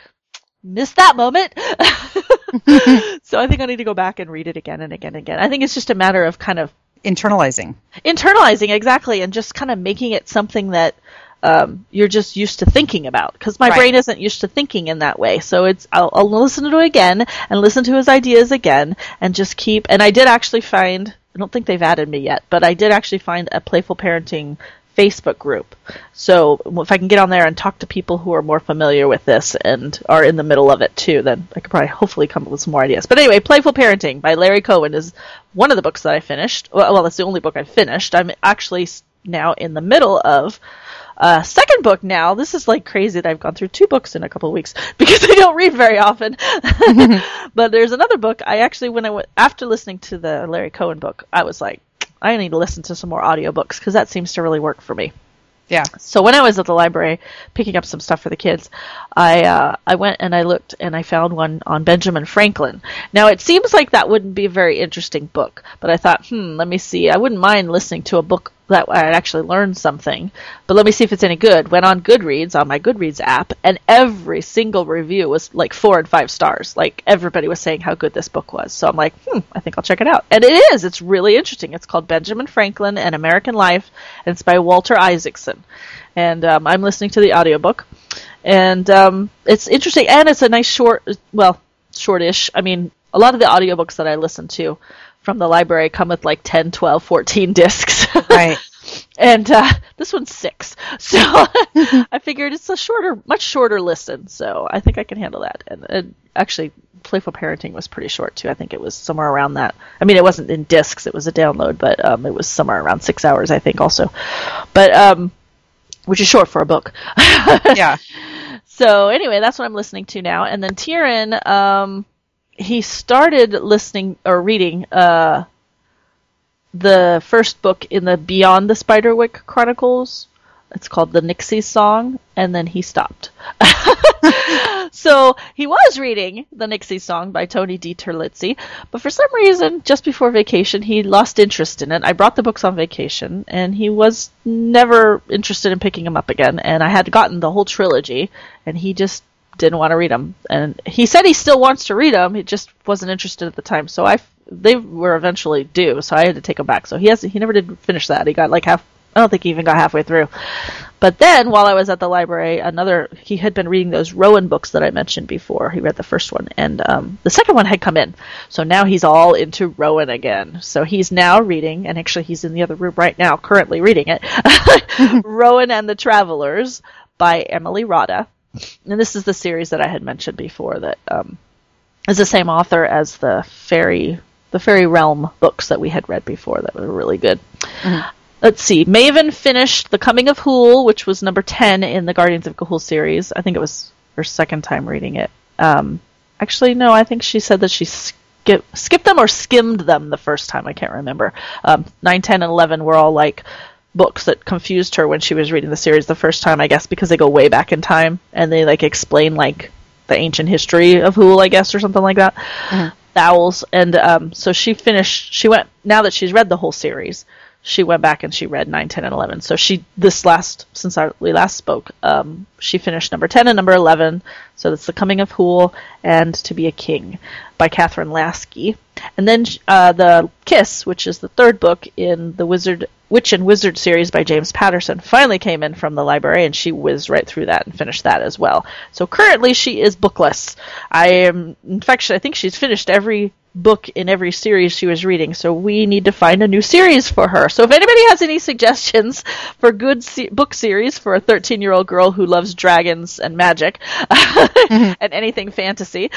missed that moment. so I think I need to go back and read it again and again and again. I think it's just a matter of kind of Internalizing. internalizing exactly and just kind of making it something that um, you're just used to thinking about because my Right. brain isn't used to thinking in that way. So it's I'll, I'll listen to it again and listen to his ideas again and just keep and i did actually find i don't think they've added me yet but i did actually find a playful parenting facebook group. So if i can get on there and talk to people who are more familiar with this and are in the middle of it too then i could probably hopefully come up with some more ideas. But anyway playful parenting by larry cohen is one of the books that i finished. Well, well that's the only book i finished. I'm actually now in the middle of uh, second book now. This is like crazy that I've gone through two books in a couple of weeks because I don't read very often. but there's another book. I actually, when I went after listening to the Larry Cohen book, I was like, I need to listen to some more audiobooks because that seems to really work for me. Yeah. So when I was at the library picking up some stuff for the kids, I uh, I went and I looked and I found one on Benjamin Franklin. Now it seems like that wouldn't be a very interesting book, but I thought, hmm, let me see. I wouldn't mind listening to a book that I'd actually learned something, but let me see if it's any good. Went on Goodreads on my Goodreads app, and every single review was like four and five stars. Like everybody was saying how good this book was. So I'm like, hmm, I think I'll check it out. And it is. It's really interesting. It's called Benjamin Franklin and American Life, and it's by Walter Isaacson. And um, I'm listening to the audiobook, and um, it's interesting, and it's a nice short, well, shortish. I mean, a lot of the audiobooks that I listen to from the library come with like 10, 12, 14 discs. Right. and uh, this one's six. So I figured it's a shorter, much shorter listen. So I think I can handle that. And, and actually, Playful Parenting was pretty short too. I think it was somewhere around that. I mean, it wasn't in discs; it was a download, but um, it was somewhere around six hours, I think, also. But um, which is short for a book. Yeah. So anyway, that's what I'm listening to now. And then Tyrion, um, he started listening or reading uh, the first book in the Beyond the Spiderwick Chronicles. It's called the Nixie Song, and then he stopped. so he was reading the Nixie Song by Tony DiTerlizzi, but for some reason, just before vacation, he lost interest in it. I brought the books on vacation, and he was never interested in picking them up again. And I had gotten the whole trilogy, and he just didn't want to read them. And he said he still wants to read them, he just wasn't interested at the time. So I, they were eventually due, so I had to take them back. So he has, he never did finish that. He got like half. I don't think he even got halfway through. But then, while I was at the library, another he had been reading those Rowan books that I mentioned before. He read the first one, and um, the second one had come in. So now he's all into Rowan again. So he's now reading, and actually he's in the other room right now, currently reading it. Rowan and the Travelers by Emily Rodda, and this is the series that I had mentioned before that um, is the same author as the fairy the fairy realm books that we had read before that were really good. Let's see. Maven finished The Coming of Hoole, which was number 10 in the Guardians of Ga'Hoole series. I think it was her second time reading it. Um, actually, no, I think she said that she skip, skipped them or skimmed them the first time. I can't remember. Um, 9, 10, and 11 were all like books that confused her when she was reading the series the first time, I guess, because they go way back in time and they like explain like the ancient history of Hoole, I guess, or something like that. The owls, and um, so she finished. She went now that she's read the whole series. She went back and she read 9, 10, and 11. So she this last since I, we last spoke, um, she finished number 10 and number 11. So that's The Coming of Hoole and To Be a King by Kathryn Lasky. And then uh, the Kiss, which is the third book in the Wizard Witch and Wizard series by James Patterson, finally came in from the library, and she whizzed right through that and finished that as well. So currently, she is bookless. I am, in fact, I think she's finished every book in every series she was reading. So we need to find a new series for her. So if anybody has any suggestions for good se- book series for a 13 year old girl who loves dragons and magic and anything fantasy,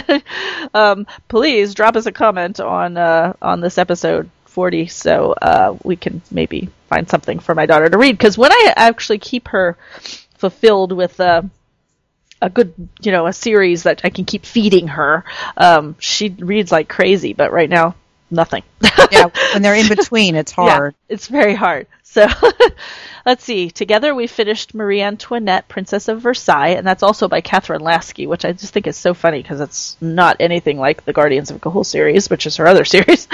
um, please drop us a comment on uh, on this episode 40 so uh, we can maybe find something for my daughter to read. Because when I actually keep her fulfilled with uh, a good, you know, a series that I can keep feeding her, um, she reads like crazy. But right now, nothing. yeah, when they're in between, it's hard. Yeah, it's very hard. So let's see. Together we finished Marie Antoinette, Princess of Versailles, and that's also by Kathryn Lasky, which I just think is so funny because it's not anything like the Guardians of Ga'Hoole series, which is her other series.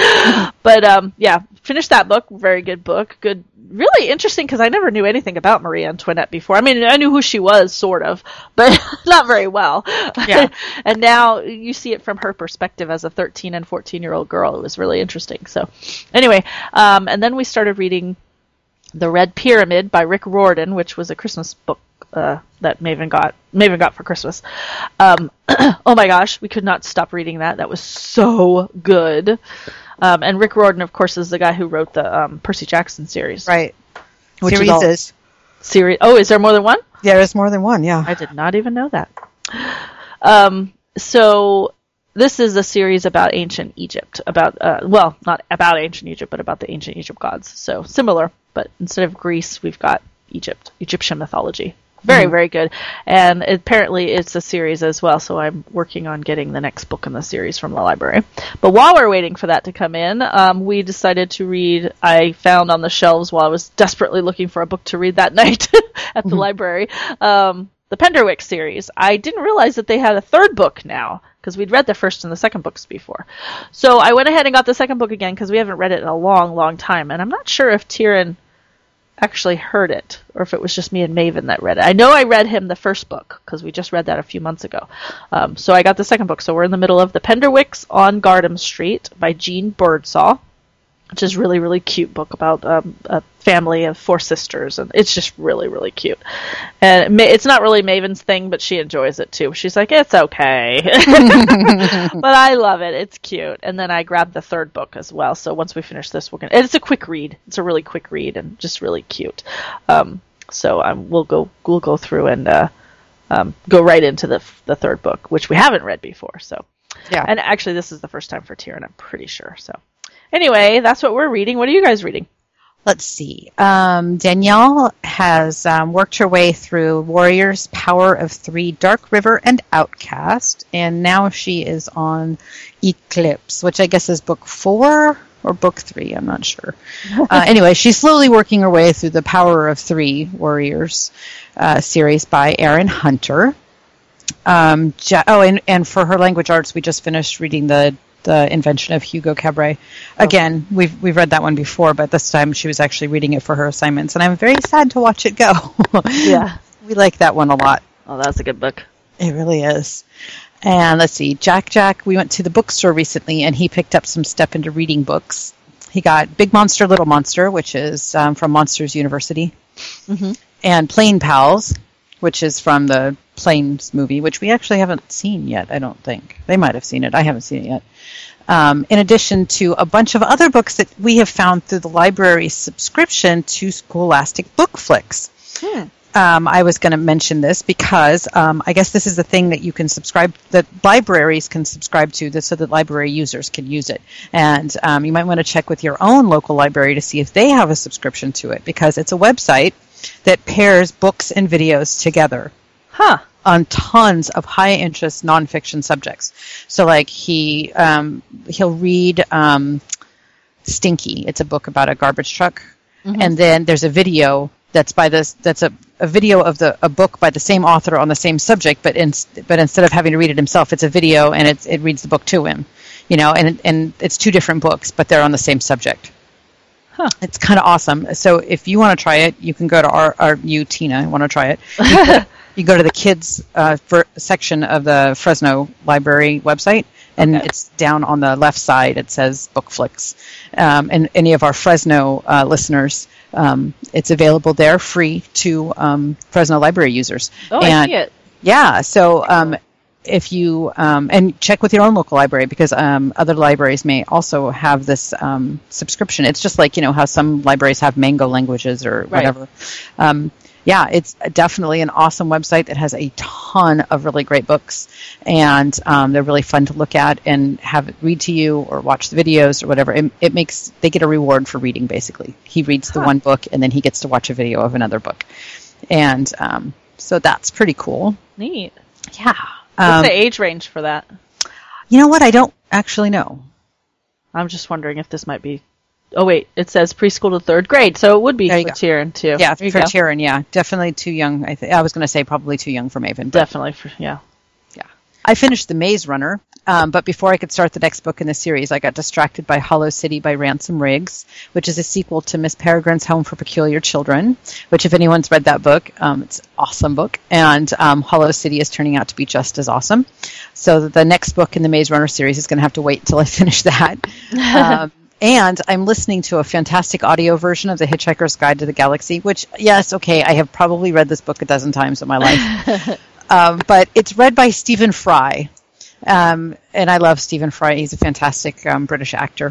but um, yeah, finished that book. Very good book. Good, really interesting because I never knew anything about Marie Antoinette before. I mean, I knew who she was, sort of, but not very well. Yeah. and now you see it from her perspective as a 13 and 14 year old girl. It was really interesting. So, anyway, um, and then we started reading the Red Pyramid by Rick Riordan, which was a Christmas book uh, that Maven got Maven got for Christmas. Um, oh my gosh, we could not stop reading that. That was so good. Um, and Rick Riordan, of course, is the guy who wrote the um, Percy Jackson series. Right. Which is Series all- is. Series. Oh, is there more than one? Yeah, there's more than one, yeah. I did not even know that. Um, so this is a series about ancient Egypt, about uh, well, not about ancient Egypt, but about the ancient Egypt gods. So similar, but instead of Greece, we've got Egypt, Egyptian mythology. Very, very good. And apparently it's a series as well, so I'm working on getting the next book in the series from the library. But while we're waiting for that to come in, um, we decided to read, I found on the shelves while I was desperately looking for a book to read that night at the library, um, the Penderwick series. I didn't realize that they had a third book now because we'd read the first and the second books before. So I went ahead and got the second book again because we haven't read it in a long, long time, and I'm not sure if Tyrion actually heard it or if it was just me and Maven that read it. I know I read him the first book because we just read that a few months ago. Um, so I got the second book. So we're in the middle of The Penderwicks on Gardam Street by Jeanne Birdsall which is really really cute book about um, a family of four sisters and it's just really really cute. And it's not really maven's thing but she enjoys it too. She's like it's okay. But i love it. It's cute. And then i grabbed the third book as well. So once we finish this we're gonna it's a quick read. It's a really quick read and just really cute. Um, so um, we'll go we'll go through and uh, um, go right into the the third book which we haven't read before so. Yeah. and actually this is the first time for Tyrion, I'm pretty sure so Anyway, that's what we're reading. What are you guys reading? Let's see. Um, Danielle has um, worked her way through Warriors, Power of Three, Dark River, and Outcast, and now she is on Eclipse, which I guess is book four or book three. I'm not sure. uh, anyway, she's slowly working her way through the Power of Three Warriors uh, series by Erin Hunter. Um, oh, and, and for her language arts, we just finished reading the the invention of Hugo Cabret. Again, we've we've read that one before, but this time she was actually reading it for her assignments, and I'm very sad to watch it go. Yeah. we like that one a lot. Oh, that's a good book. It really is. And let's see, Jack Jack. We went to the bookstore recently, and he picked up some step into reading books. He got Big Monster, Little Monster, which is um, from Monsters University, Mhm. and Plane Pals, which is from the Planes movie, which we actually haven't seen yet. I don't think they might have seen it. I haven't seen it yet. Um, in addition to a bunch of other books that we have found through the library's subscription to Scholastic Bookflix. Um, I was going to mention this because um, I guess this is the thing that you can subscribe, that libraries can subscribe to, this, so that library users can use it. And um, you might want to check with your own local library to see if they have a subscription to it because it's a website that pairs books and videos together Huh. on tons of high interest nonfiction subjects. So like he um, he'll read um, Stinky. It's a book about a garbage truck, and then there's a video that's by this that's a, a video of the a book by the same author on the same subject, but in, but instead of having to read it himself, it's a video and it's, it reads the book to him. You know, and and it's two different books, but they're on the same subject. Huh. It's kind of awesome. So if you want to try it, you can go to our, our you Tina want to try it. You go, you go to the kids uh, for section of the Fresno Library website, and Okay. it's down on the left side. It says Bookflix, um, and any of our Fresno uh, listeners, um, it's available there, free to um, Fresno Library users. Oh, I see it. yeah, so um, if you um, and check with your own local library because um, other libraries may also have this um, subscription. It's just like you know how some libraries have Mango languages or whatever. Um, yeah, it's definitely an awesome website that has a ton of really great books, and um, they're really fun to look at and have it read to you or watch the videos or whatever. It, it makes they get a reward for reading. Basically, he reads the one book and then he gets to watch a video of another book, and um, so that's pretty cool. Neat. Yeah. What's Um, the age range for that? you know what? I don't actually know. I'm just wondering if this might be. Oh wait, it says preschool to third grade, so it would be for go. Tyrion too. Yeah, for go. Tyrion, yeah, definitely too young. I, th- I was going to say probably too young for Maven. But Definitely for yeah. I finished the Maze Runner, um, but before I could start the next book in the series, I got distracted by Hollow City by Ransom Riggs, which is a sequel to Miss Peregrine's Home for Peculiar Children. Which, if anyone's read that book, um, it's an awesome book, and um, Hollow City is turning out to be just as awesome. So the next book in the Maze Runner series is going to have to wait until I finish that. um, and I'm listening to a fantastic audio version of The Hitchhiker's Guide to the Galaxy, which, yes, okay, I have probably read this book a dozen times in my life. um, but it's read by Stephen Fry. Um, and I love Stephen Fry. He's a fantastic um, British actor.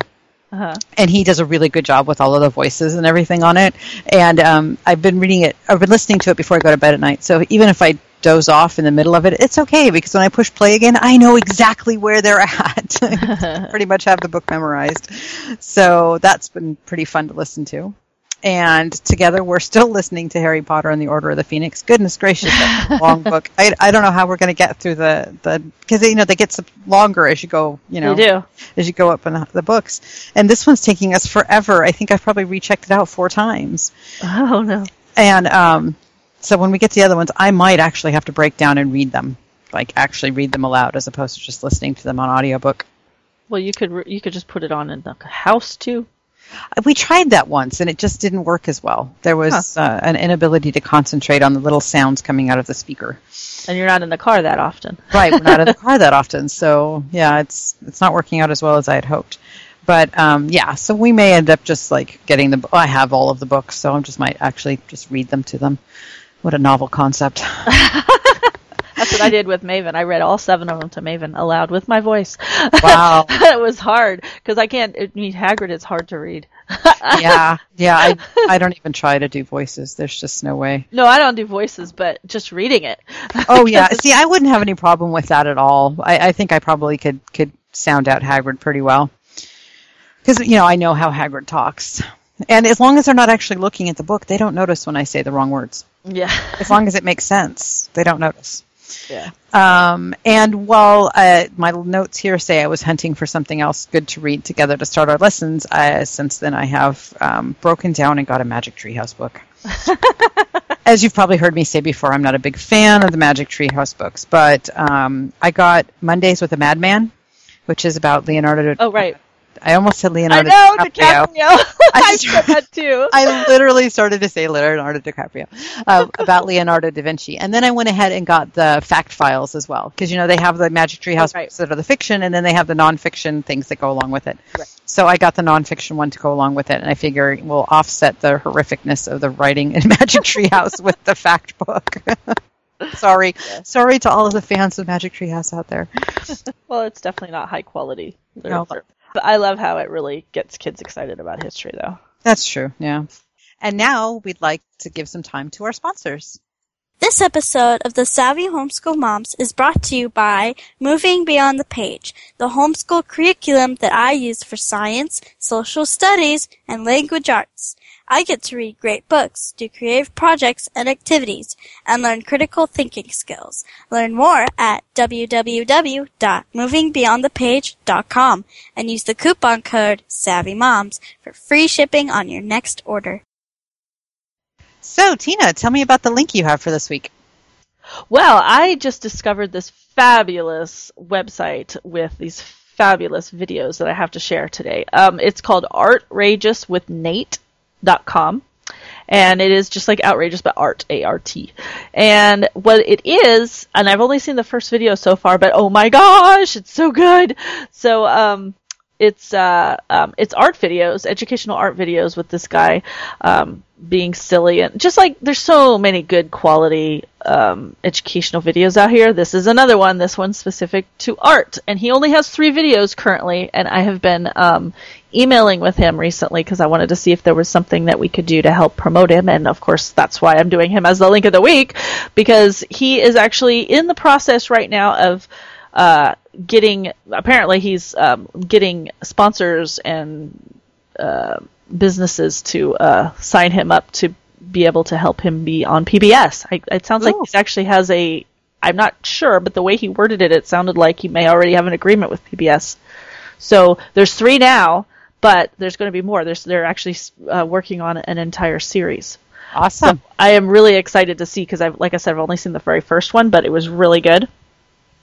Uh-huh. And he does a really good job with all of the voices and everything on it. And um, I've been reading it, I've been listening to it before I go to bed at night. So even if I doze off in the middle of it, it's okay because when I push play again, I know exactly where they're at. Pretty much have the book memorized. So that's been pretty fun to listen to. And together we're still listening to Harry Potter and the Order of the Phoenix. Goodness gracious, that's a long book. I, I don't know how we're going to get through the, the, because, you know, they get longer as you go, you know, They do. as you go up in the, the books. And this one's taking us forever. I think I've probably rechecked it out four times. Oh no. And um, so when we get to the other ones, I might actually have to break down and read them, like actually read them aloud as opposed to just listening to them on audiobook. Well, you could you could just put it on in the house too. We tried that once and it just didn't work as well. There was uh, an inability to concentrate on the little sounds coming out of the speaker. And you're not in the car that often. Right, we're not in the car that often, so yeah, it's it's not working out as well as I had hoped. But um, yeah, so we may end up just like getting the. I have all of the books, so I just might actually just read them to them. What a novel concept! That's what I did with Maven. I read all seven of them to Maven aloud with my voice. Wow. it was hard because I can't. I mean, Hagrid is hard to read. yeah, yeah. I I don't even try to do voices. There's just no way. No, I don't do voices, but just reading it. Oh yeah. See, I wouldn't have any problem with that at all. I, I think I probably could could sound out Hagrid pretty well because you know I know how Hagrid talks. And as long as they're not actually looking at the book, they don't notice when I say the wrong words. Yeah. As long as it makes sense, they don't notice. Yeah. Um, and while uh, my notes here say I was hunting for something else good to read together to start our lessons, uh, since then I have um, broken down and got a Magic Treehouse book. As you've probably heard me say before, I'm not a big fan of the Magic Treehouse books, but um, I got Mondays with a Madman, which is about Leonardo Oh, right. I almost said Leonardo. I know DiCaprio. DiCaprio. I said that too. I literally started to say Leonardo DiCaprio uh, about Leonardo da Vinci, and then I went ahead and got the fact files as well because you know they have the Magic Tree House Right. that are the fiction, and then they have the nonfiction things that go along with it. Right. So I got the nonfiction one to go along with it, and I figure we'll offset the horrificness of the writing in Magic Tree House with the fact book. sorry, sorry to all of the fans of Magic Tree House out there. Well, it's definitely not high quality No. Literature. But I love how it really gets kids excited about history, though. That's true. Yeah. And now we'd like to give some time to our sponsors. This episode of the Savvy Homeschool Moms is brought to you by Moving Beyond the Page, the homeschool curriculum that I use for science, social studies, and language arts. I get to read great books, do creative projects and activities, and learn critical thinking skills. Learn more at www.movingbeyondthepage.com and use the coupon code SAVVYMOMS for free shipping on your next order. So, Tina, tell me about the link you have for this week. Well, I just discovered this fabulous website with these fabulous videos that I have to share today. Um, it's called artrageouswithnate.com. And it is just like outrageous, but art, A-R-T. And what it is, and I've only seen the first video so far, but oh my gosh, it's so good. So, um, it's uh, um, it's art videos, educational art videos with this guy um, being silly and just like there's so many good quality um, educational videos out here. This is another one. This one's specific to art, and he only has three videos currently. And I have been um, emailing with him recently because I wanted to see if there was something that we could do to help promote him. And of course, that's why I'm doing him as the link of the week because he is actually in the process right now of uh, getting apparently he's um, getting sponsors and uh, businesses to uh, sign him up to be able to help him be on PBS. I, it sounds like he actually has a. I'm not sure, but the way he worded it, it sounded like he may already have an agreement with PBS. So there's three now, but there's going to be more. There's they're actually uh, working on an entire series. Awesome. I am really excited to see because I've, like I said, I've only seen the very first one, but it was really good,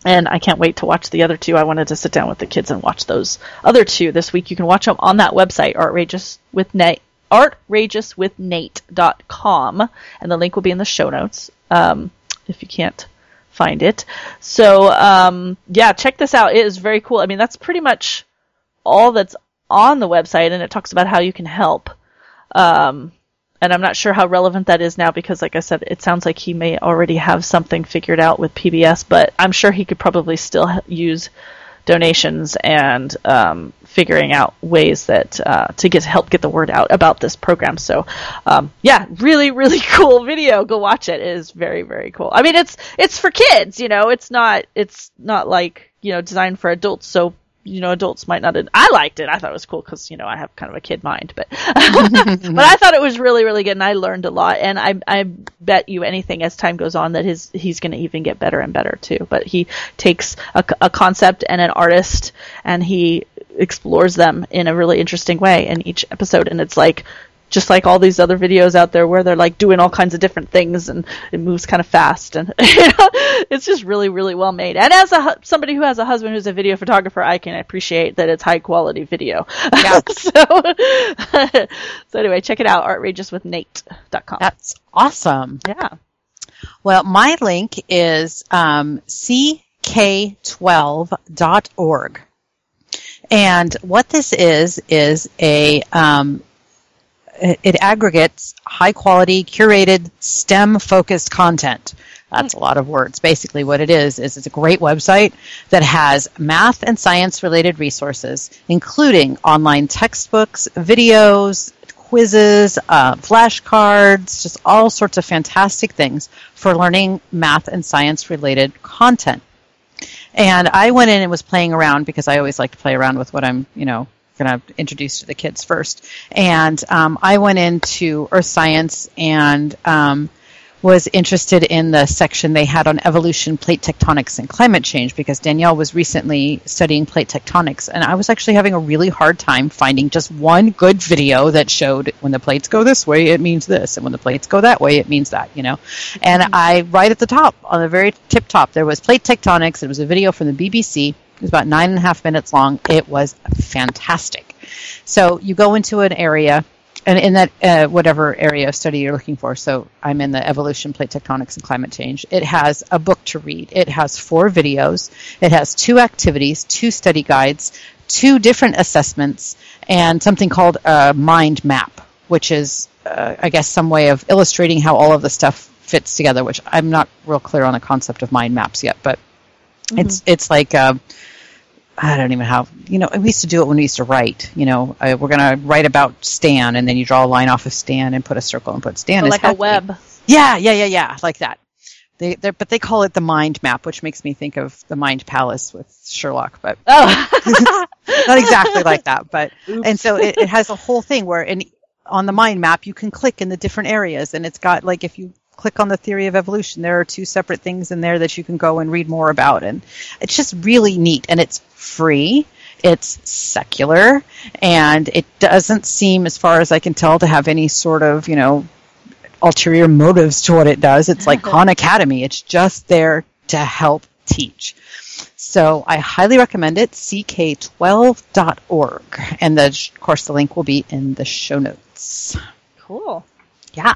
and I can't wait to watch the other two. I wanted to sit down with the kids and watch those other two this week. You can watch them on that website, Artrageous with Nate, artrageouswithnate.com, and the link will be in the show notes um, if you can't find it. So um, yeah, check this out. It is very cool. I mean, that's pretty much all that's on the website, and it talks about how you can help. Um, and I'm not sure how relevant that is now because, like I said, it sounds like he may already have something figured out with PBS, but I'm sure he could probably still use donations and um, figuring out ways that uh, to get help get the word out about this program. So, um, yeah, really, really cool video. Go watch it. It is very, very cool. I mean, it's it's for kids. You know, it's not it's not like you know designed for adults. So you know, adults might not. I liked it. I thought it was cool because you know I have kind of a kid mind, but but I thought it was really really good, and I learned a lot. And I I bet you anything as time goes on that his he's going to even get better and better too. But he takes a, a concept and an artist, and he explores them in a really interesting way in each episode, and it's like just like all these other videos out there where they're like doing all kinds of different things and it moves kind of fast and you know, it's just really really well made and as a somebody who has a husband who's a video photographer i can appreciate that it's high quality video Yeah. so so anyway check it out artrageouswithnate.com That's awesome. yeah Well, my link is um, ck12.org. And what this is, is a, um, it aggregates high quality, curated, STEM focused content. That's a lot of words. Basically, what it is, is it's a great website that has math and science related resources, including online textbooks, videos, quizzes, uh, flashcards, just all sorts of fantastic things for learning math and science related content. And I went in and was playing around because I always like to play around with what I'm, you know, going to introduce to the kids first. And um, I went into earth science and um, was interested in the section they had on evolution, plate tectonics, and climate change because Danielle was recently studying plate tectonics. And I was actually having a really hard time finding just one good video that showed when the plates go this way, it means this, and when the plates go that way, it means that, you know. And I, right at the top, on the very tip top, there was plate tectonics. It was a video from the BBC was about nine and a half minutes long. It was fantastic. So you go into an area, and in that uh, whatever area of study you're looking for. So I'm in the evolution, plate tectonics, and climate change. It has a book to read. It has four videos. It has two activities, two study guides, two different assessments, and something called a mind map, which is, uh, I guess, some way of illustrating how all of the stuff fits together. Which I'm not real clear on the concept of mind maps yet, but it's it's like. Uh, I don't even have, you know, we used to do it when we used to write. You know, uh, we're going to write about Stan, and then you draw a line off of Stan and put a circle and put Stan. So is like a web. Yeah, yeah, yeah, yeah, like that. They, but they call it the mind map, which makes me think of the Mind Palace with Sherlock, but Oh. not exactly like that. But and so it, it has a whole thing where in on the mind map you can click in the different areas, and it's got like if you click on the theory of evolution, there are two separate things in there that you can go and read more about, and it's just really neat, and it's free. It's secular, and it doesn't seem, as far as I can tell, to have any sort of you know ulterior motives to what it does. It's like Khan Academy. It's just there to help teach. So I highly recommend it, ck12.org. And the, of course, the link will be in the show notes. cool. Yeah.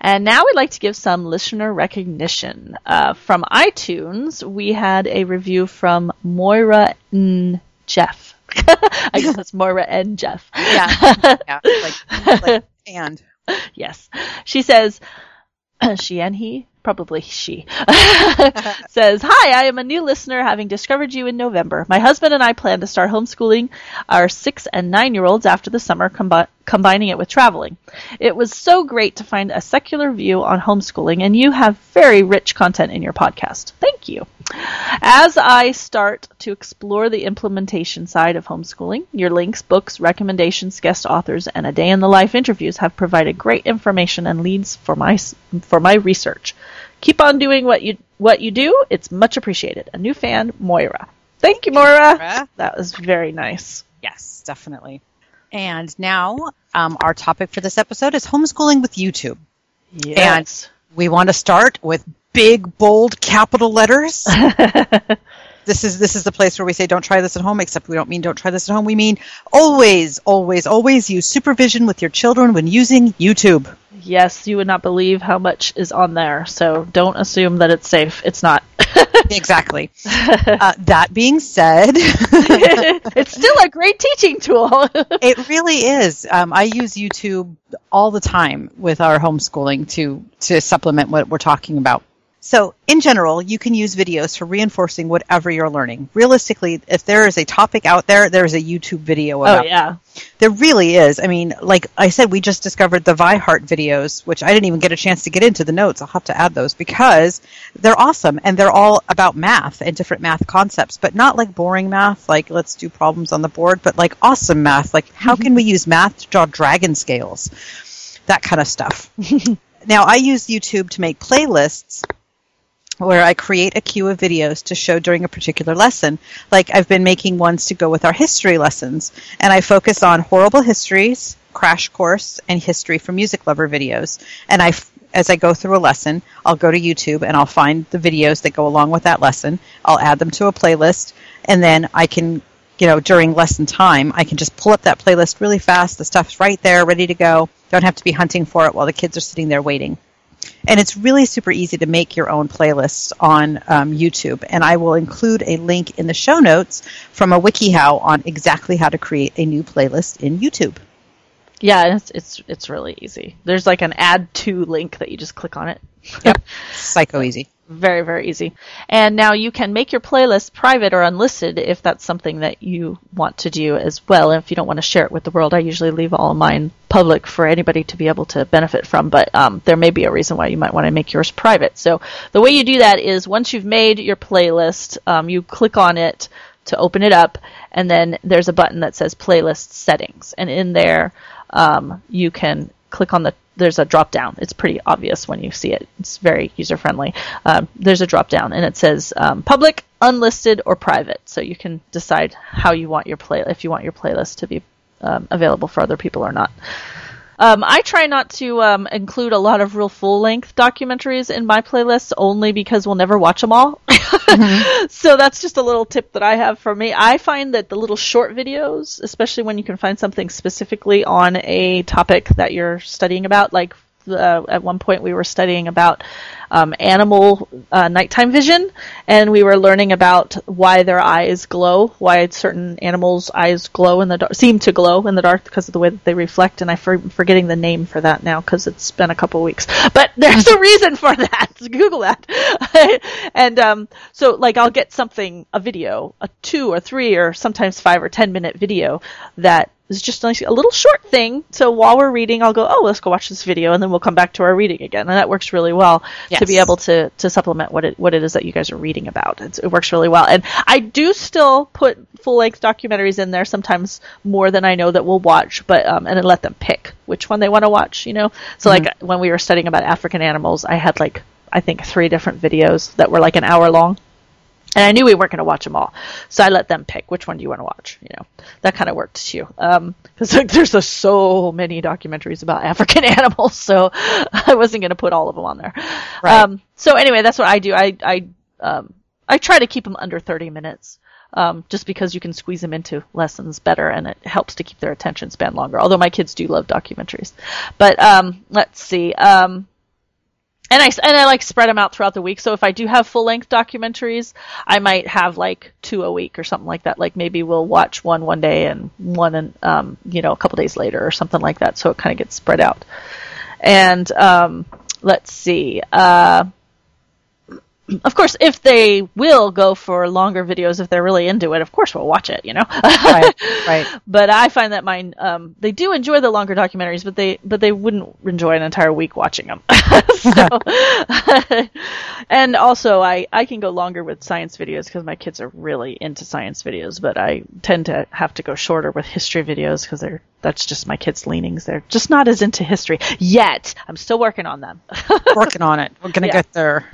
And now we'd like to give some listener recognition. Uh, from iTunes, we had a review from Moira N. Jeff. I guess it's Moira and Jeff. Yeah. yeah. Like, like, and. yes. She says, she and he, probably she, says, Hi, I am a new listener having discovered you in November. My husband and I plan to start homeschooling our six and nine year olds after the summer, combi- combining it with traveling. It was so great to find a secular view on homeschooling, and you have very rich content in your podcast. Thank you. As I start to explore the implementation side of homeschooling, your links, books, recommendations, guest authors, and a day in the life interviews have provided great information and leads for my for my research. Keep on doing what you what you do. It's much appreciated. A new fan, Moira. Thank you, Moira. Moira. That was very nice. Yes, definitely. And now, um, our topic for this episode is homeschooling with YouTube. Yes. We want to start with big, bold, capital letters. this is this is the place where we say don't try this at home. Except we don't mean don't try this at home. We mean always, always, always use supervision with your children when using YouTube. Yes, you would not believe how much is on there. So don't assume that it's safe. It's not. exactly. uh, that being said, it's still a great teaching tool. it really is. Um, I use YouTube all the time with our homeschooling to to supplement what we're talking about. So, in general, you can use videos for reinforcing whatever you're learning. Realistically, if there is a topic out there, there is a YouTube video oh about. it. yeah. There really is. I mean, like I said, we just discovered the Vihart videos, which I didn't even get a chance to get into the notes. I'll have to add those because they're awesome and they're all about math and different math concepts, but not like boring math, like let's do problems on the board, but like awesome math. Like how can we use math to draw dragon scales? That kind of stuff. now, I use YouTube to make playlists where I create a queue of videos to show during a particular lesson. Like I've been making ones to go with our history lessons, and I focus on horrible histories, crash course, and history for music lover videos. And I, as I go through a lesson, I'll go to YouTube and I'll find the videos that go along with that lesson. I'll add them to a playlist, and then I can. You know, during lesson time, I can just pull up that playlist really fast. The stuff's right there, ready to go. Don't have to be hunting for it while the kids are sitting there waiting and it's really super easy to make your own playlists on um, YouTube. And I will include a link in the show notes from a WikiHow on exactly how to create a new playlist in YouTube. Yeah, it's it's it's really easy. There's like an add to link that you just click on it. Yep, psycho easy. Very, very easy. And now you can make your playlist private or unlisted if that's something that you want to do as well. And if you don't want to share it with the world, I usually leave all mine public for anybody to be able to benefit from. But um, there may be a reason why you might want to make yours private. So the way you do that is once you've made your playlist, um, you click on it to open it up, and then there's a button that says playlist settings. And in there, um, you can click on the there's a drop down. It's pretty obvious when you see it. It's very user friendly. Um, there's a drop down and it says um, public, unlisted, or private. So you can decide how you want your play if you want your playlist to be um, available for other people or not. Um, I try not to um, include a lot of real full length documentaries in my playlists only because we'll never watch them all. so that's just a little tip that I have for me. I find that the little short videos, especially when you can find something specifically on a topic that you're studying about, like uh, at one point we were studying about um, animal uh, nighttime vision, and we were learning about why their eyes glow, why certain animals' eyes glow in the dark, seem to glow in the dark because of the way that they reflect. And I'm for- forgetting the name for that now because it's been a couple weeks. But there's a reason for that. Google that. and um, so, like, I'll get something, a video, a two or three or sometimes five or ten minute video that is just nice, a little short thing. So while we're reading, I'll go, oh, let's go watch this video, and then we'll come back to our reading again, and that works really well to be able to to supplement what it what it is that you guys are reading about. It's, it works really well, and I do still put full length documentaries in there sometimes more than I know that we'll watch, but um, and then let them pick which one they want to watch. You know, so like when we were studying about African animals, I had like I think three different videos that were like an hour long. And I knew we weren't going to watch them all, so I let them pick which one do you want to watch. You know, that kind of worked too. Because like, there's just so many documentaries about African animals, so I wasn't going to put all of them on there. Right. Um, so anyway, that's what I do. I I um, I try to keep them under 30 minutes. Um, just because you can squeeze them into lessons better and it helps to keep their attention span longer. Although my kids do love documentaries. But, um, let's see. Um, and I and I like spread them out throughout the week. So if I do have full length documentaries, I might have like two a week or something like that. Like maybe we'll watch one one day and one and um, you know a couple days later or something like that. So it kind of gets spread out. And um, let's see. Uh, of course, if they will go for longer videos, if they're really into it, of course we'll watch it. You know. Right, right. But I find that mine, um, they do enjoy the longer documentaries, but they, but they wouldn't enjoy an entire week watching them. so, and also I, I can go longer with science videos because my kids are really into science videos, but I tend to have to go shorter with history videos because they're, that's just my kids' leanings. They're just not as into history yet. I'm still working on them. Working on it. We're gonna Yeah. get there.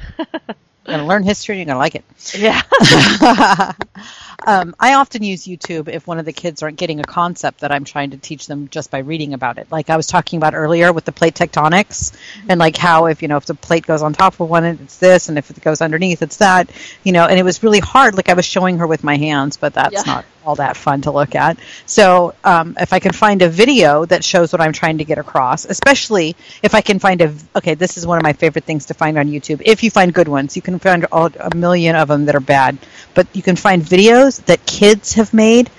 You're gonna learn history. You're gonna like it. yeah. um, I often use YouTube if one of the kids aren't getting a concept that I'm trying to teach them just by reading about it. Like I was talking about earlier with the plate tectonics, and like how if you know if the plate goes on top of one, it's this, and if it goes underneath, it's that. You know, and it was really hard. Like I was showing her with my hands, but that's Yeah. not all that fun to look at. So um, if I can find a video that shows what I'm trying to get across, especially if I can find a okay, this is one of my favorite things to find on YouTube. If you find good ones, you can find all, a million of them that are bad, but you can find videos that kids have made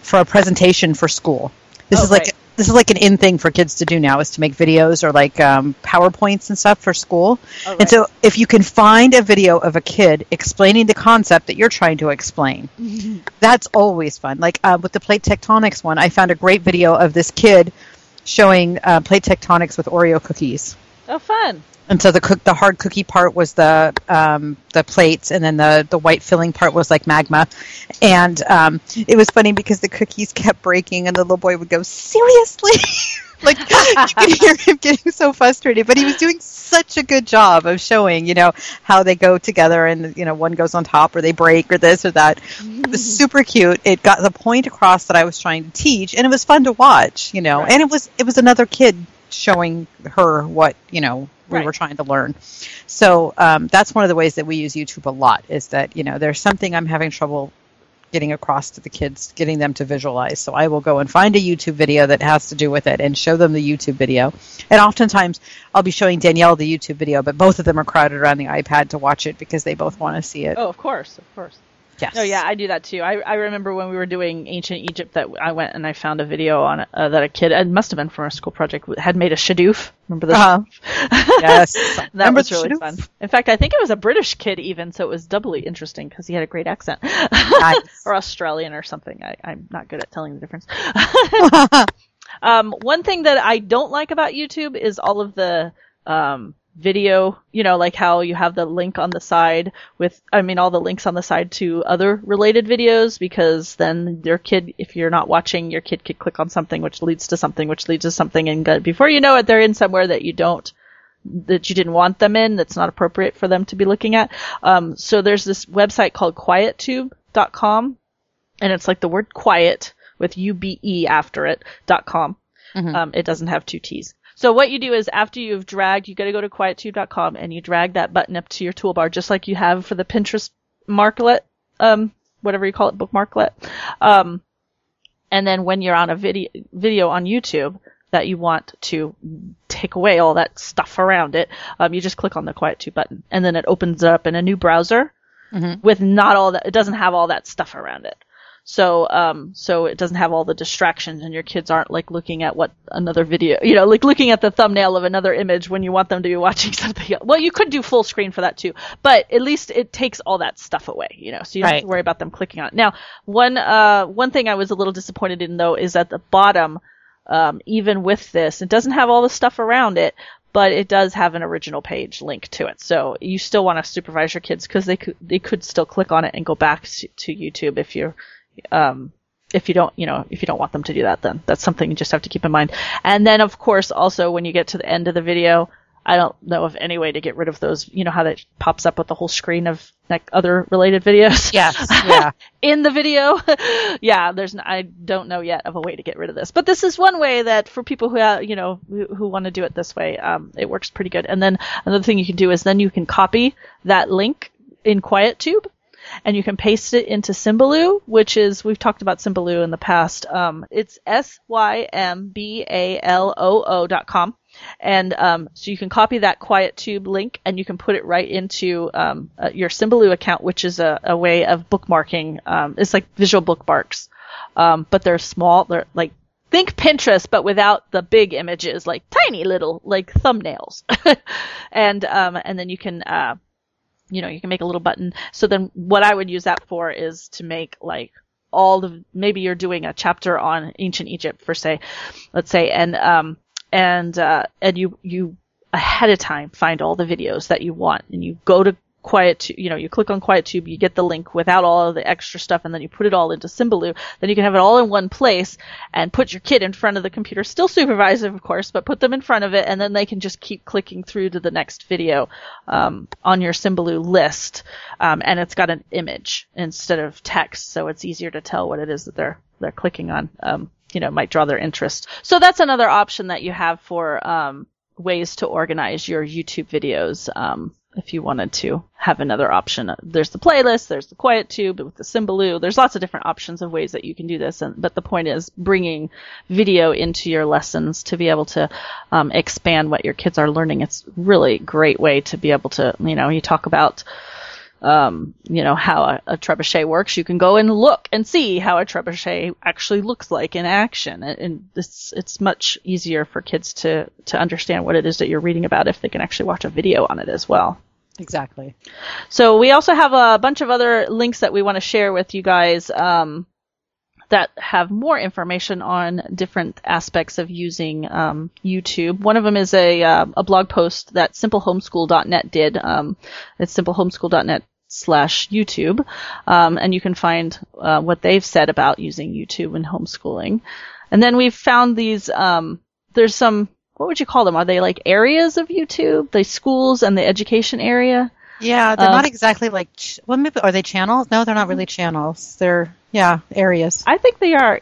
for a presentation for school. This Oh, is like right. this is like an in thing for kids to do now is to make videos or like um, powerpoints and stuff for school. Oh, And so if you can find a video of a kid explaining the concept that you're trying to explain, that's always fun. Like uh, with the plate tectonics one, I found a great video of this kid showing uh, plate tectonics with Oreo cookies. Oh, fun. And so the cook, the hard cookie part was the um, the plates, and then the the white filling part was like magma. And um, it was funny because the cookies kept breaking, and the little boy would go, "Seriously!" like you could hear him getting so frustrated, but he was doing such a good job of showing, you know, how they go together, and you know, one goes on top, or they break, or this or that. It was super cute. It got the point across that I was trying to teach, and it was fun to watch, you know. Right. And it was it was another kid showing her what you know we Right. were trying to learn. So um, that's one of the ways that we use YouTube a lot. Is that you know there's something I'm having trouble getting across to the kids, getting them to visualize. So I will go and find a YouTube video that has to do with it and show them the YouTube video. And oftentimes I'll be showing Danielle the YouTube video, but both of them are crowded around the iPad to watch it because they both want to see it. Oh, of course, of course. Yes. Oh yeah, I do that too. I, I remember when we were doing ancient Egypt that I went and I found a video on uh, that a kid it must have been from our school project had made a shadoof. Remember the Uh-huh. yes. that Remember was really shadoof? fun. In fact, I think it was a British kid even, so it was doubly interesting because he had a great accent. Nice. or Australian or something. I, I'm not good at telling the difference. um, one thing that I don't like about YouTube is all of the um, video, you know, like how you have the link on the side with, I mean, all the links on the side to other related videos because then your kid, if you're not watching, your kid could click on something which leads to something which leads to something and before you know it, they're in somewhere that you don't that you didn't want them in that's not appropriate for them to be looking at. Um, so there's this website called quietube.com and it's like the word quiet with U-B-E after it, dot com. Um, it doesn't have two T's. So what you do is after you've dragged, you gotta go to quietube.com and you drag that button up to your toolbar just like you have for the Pinterest bookmarklet, um, whatever you call it, bookmarklet. Um, and then when you're on a video video on YouTube that you want to take away all that stuff around it, um, you just click on the Quiet Tube button, and then it opens up in a new browser Mhm. with not all that. It doesn't have all that stuff around it. So, um, so it doesn't have all the distractions, and your kids aren't like looking at what another video, you know, like looking at the thumbnail of another image when you want them to be watching something. Else. Well, you could do full screen for that too, but at least it takes all that stuff away, you know, so you don't have to worry about them clicking on it. Now, one, uh, one thing I was a little disappointed in though is at the bottom, um, even with this, it doesn't have all the stuff around it, but it does have an original page link to it. So you still want to supervise your kids because they could they could still click on it and go back to, to YouTube if you're um, if you don't, you know, if you don't want them to do that, then that's something you just have to keep in mind. And then, of course, also when you get to the end of the video, I don't know of any way to get rid of those. You know how that pops up with the whole screen of like other related videos. Yes. Yeah. in the video. yeah, there's n- I don't know yet of a way to get rid of this, but this is one way that for people who have, you know who, who want to do it this way, um, it works pretty good. And then another thing you can do is then you can copy that link in QuietTube and you can paste it into Symbaloo, which is we've talked about Symbaloo in the past. Um, it's s y m b a l o o dot com, and um, so you can copy that QuietTube link and you can put it right into um, uh, your Symbaloo account, which is a, a way of bookmarking. Um, it's like visual bookmarks, um, but they're small. They're like think Pinterest, but without the big images, like tiny little like thumbnails, and um, and then you can. Uh, you know, you can make a little button. So then what I would use that for is to make like all the, maybe you're doing a chapter on ancient Egypt for say, let's say, and, um, and, uh, and you, you ahead of time find all the videos that you want and you go to quiet you know you click on quiet tube you get the link without all of the extra stuff and then you put it all into Symbaloo then you can have it all in one place and put your kid in front of the computer still supervised of course but put them in front of it and then they can just keep clicking through to the next video um, on your Symbaloo list um, and it's got an image instead of text so it's easier to tell what it is that they're they're clicking on um, you know might draw their interest. So that's another option that you have for um, ways to organize your YouTube videos um, if you wanted to have another option. There's the playlist, there's the quiet tube with the Symbaloo. There's lots of different options of ways that you can do this. And, but the point is bringing video into your lessons to be able to um, expand what your kids are learning. It's really great way to be able to, you know, you talk about um, you know, how a, a, trebuchet works, you can go and look and see how a trebuchet actually looks like in action. And, and it's, it's much easier for kids to, to understand what it is that you're reading about if they can actually watch a video on it as well. Exactly. So we also have a bunch of other links that we want to share with you guys, um, that have more information on different aspects of using um, YouTube. One of them is a, uh, a blog post that simplehomeschool.net did. Um, it's simplehomeschool.net slash YouTube, um, and you can find uh, what they've said about using YouTube and homeschooling. And then we've found these. Um, there's some. What would you call them? Are they like areas of YouTube? The schools and the education area. Yeah, they're Um, not exactly like. Ch- well, maybe are they channels? No, they're not really channels. They're yeah areas. I think they are.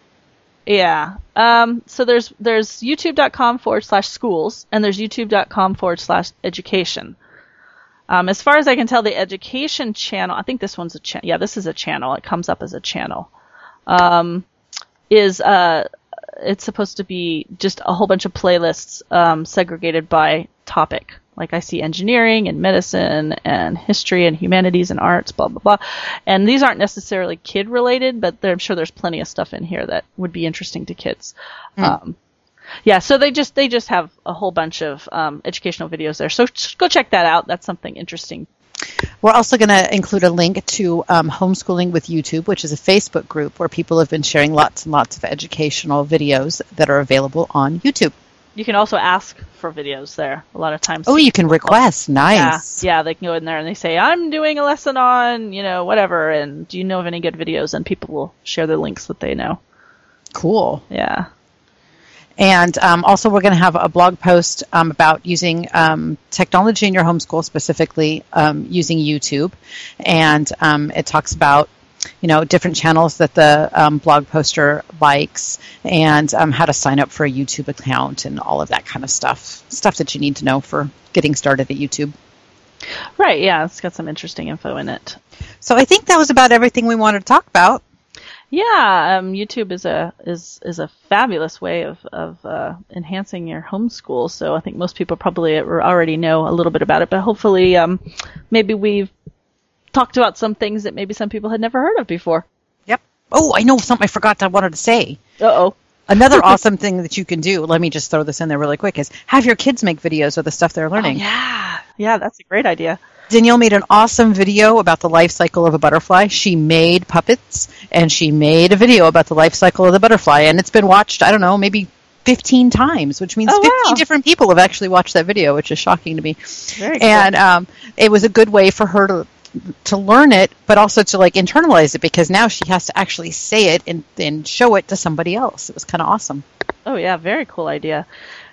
Yeah. Um, so there's there's youtube.com forward slash schools and there's youtube.com forward slash education. Um, as far as I can tell, the education channel, I think this one's a channel. Yeah, this is a channel. It comes up as a channel. Um, is uh, it's supposed to be just a whole bunch of playlists um, segregated by topic. Like I see engineering and medicine and history and humanities and arts, blah blah blah. And these aren't necessarily kid related, but I'm sure there's plenty of stuff in here that would be interesting to kids. Um, yeah, so they just they just have a whole bunch of um, educational videos there. So go check that out. That's something interesting. We're also going to include a link to um, Homeschooling with YouTube, which is a Facebook group where people have been sharing lots and lots of educational videos that are available on YouTube. You can also ask for videos there. A lot of times. Oh, you can request. Yeah, Nice. yeah, they can go in there and they say, "I'm doing a lesson on, you know, whatever." And do you know of any good videos? And people will share the links that they know. Cool. Yeah. And um, also, we're going to have a blog post um, about using um, technology in your homeschool, specifically um, using YouTube. And um, it talks about, you know, different channels that the um, blog poster likes, and how to sign up for a YouTube account, and all of that kind of stuff. Stuff that you need to know for getting started at YouTube. Right, yeah, it's got some interesting info in it. So I think that was about everything we wanted to talk about. Yeah, um, YouTube is a is is a fabulous way of of uh, enhancing your homeschool. So I think most people probably already know a little bit about it, but hopefully, um, maybe we've talked about some things that maybe some people had never heard of before. Yep. Oh, I know something I forgot I wanted to say. Uh oh. Another awesome thing that you can do, let me just throw this in there really quick, is have your kids make videos of the stuff they're learning. Oh, yeah. Yeah, that's a great idea. Danielle made an awesome video about the life cycle of a butterfly. She made puppets and she made a video about the life cycle of the butterfly and it's been watched, I don't know, maybe 15 times, which means Oh, 15 wow. different people have actually watched that video, which is shocking to me. Very cool. And um, it was a good way for her to to learn it, but also to like internalize it because now she has to actually say it and, and show it to somebody else. It was kind of awesome. Oh yeah, very cool idea.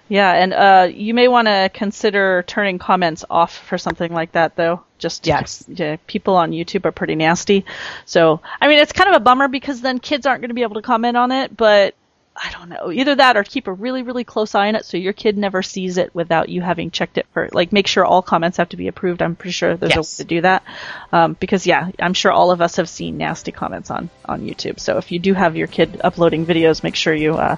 Yeah, and uh, you may want to consider turning comments off for something like that, though. Just Yes. yeah, people on YouTube are pretty nasty. So I mean, it's kind of a bummer because then kids aren't going to be able to comment on it. But I don't know, either that or keep a really really close eye on it so your kid never sees it without you having checked it for. Like, make sure all comments have to be approved. I'm pretty sure there's Yes. a way to do that. Um, because yeah, I'm sure all of us have seen nasty comments on on YouTube. So if you do have your kid uploading videos, make sure you. Uh,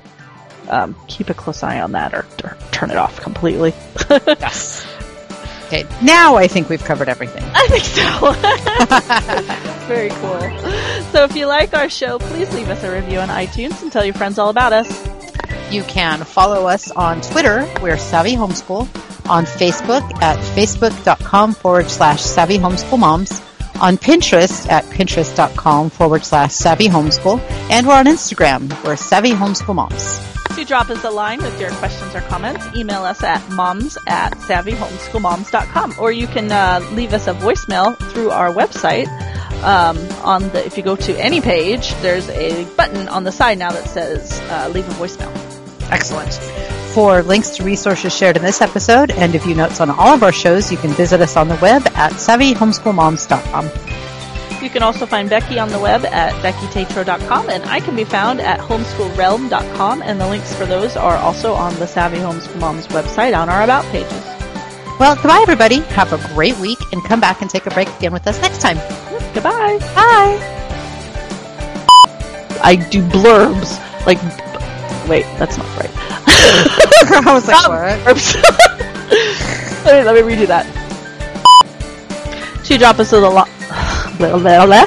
um, keep a close eye on that or, or turn it off completely. Yes. Okay, now I think we've covered everything. I think so. Very cool. So if you like our show, please leave us a review on iTunes and tell your friends all about us. You can follow us on Twitter, we're Savvy Homeschool, on Facebook at facebook.com forward slash savvy homeschool moms, on Pinterest at pinterest.com forward slash savvy homeschool, and we're on Instagram, we're savvy homeschool moms. To drop us a line with your questions or comments, email us at moms at savvyhomeschoolmoms.com or you can uh, leave us a voicemail through our website. Um, on the, if you go to any page, there's a button on the side now that says uh, leave a voicemail. Excellent. For links to resources shared in this episode and a view notes on all of our shows, you can visit us on the web at savvyhomeschoolmoms.com. You can also find Becky on the web at beckytatro.com and I can be found at homeschoolrealm.com and the links for those are also on the Savvy Homeschool Moms website on our About pages. Well, goodbye everybody. Have a great week and come back and take a break again with us next time. Goodbye. Bye. I do blurbs. Like, wait, that's not right. I was like, what? Blurbs. let, me, let me redo that. She drop us a little. Blah, blah, blah.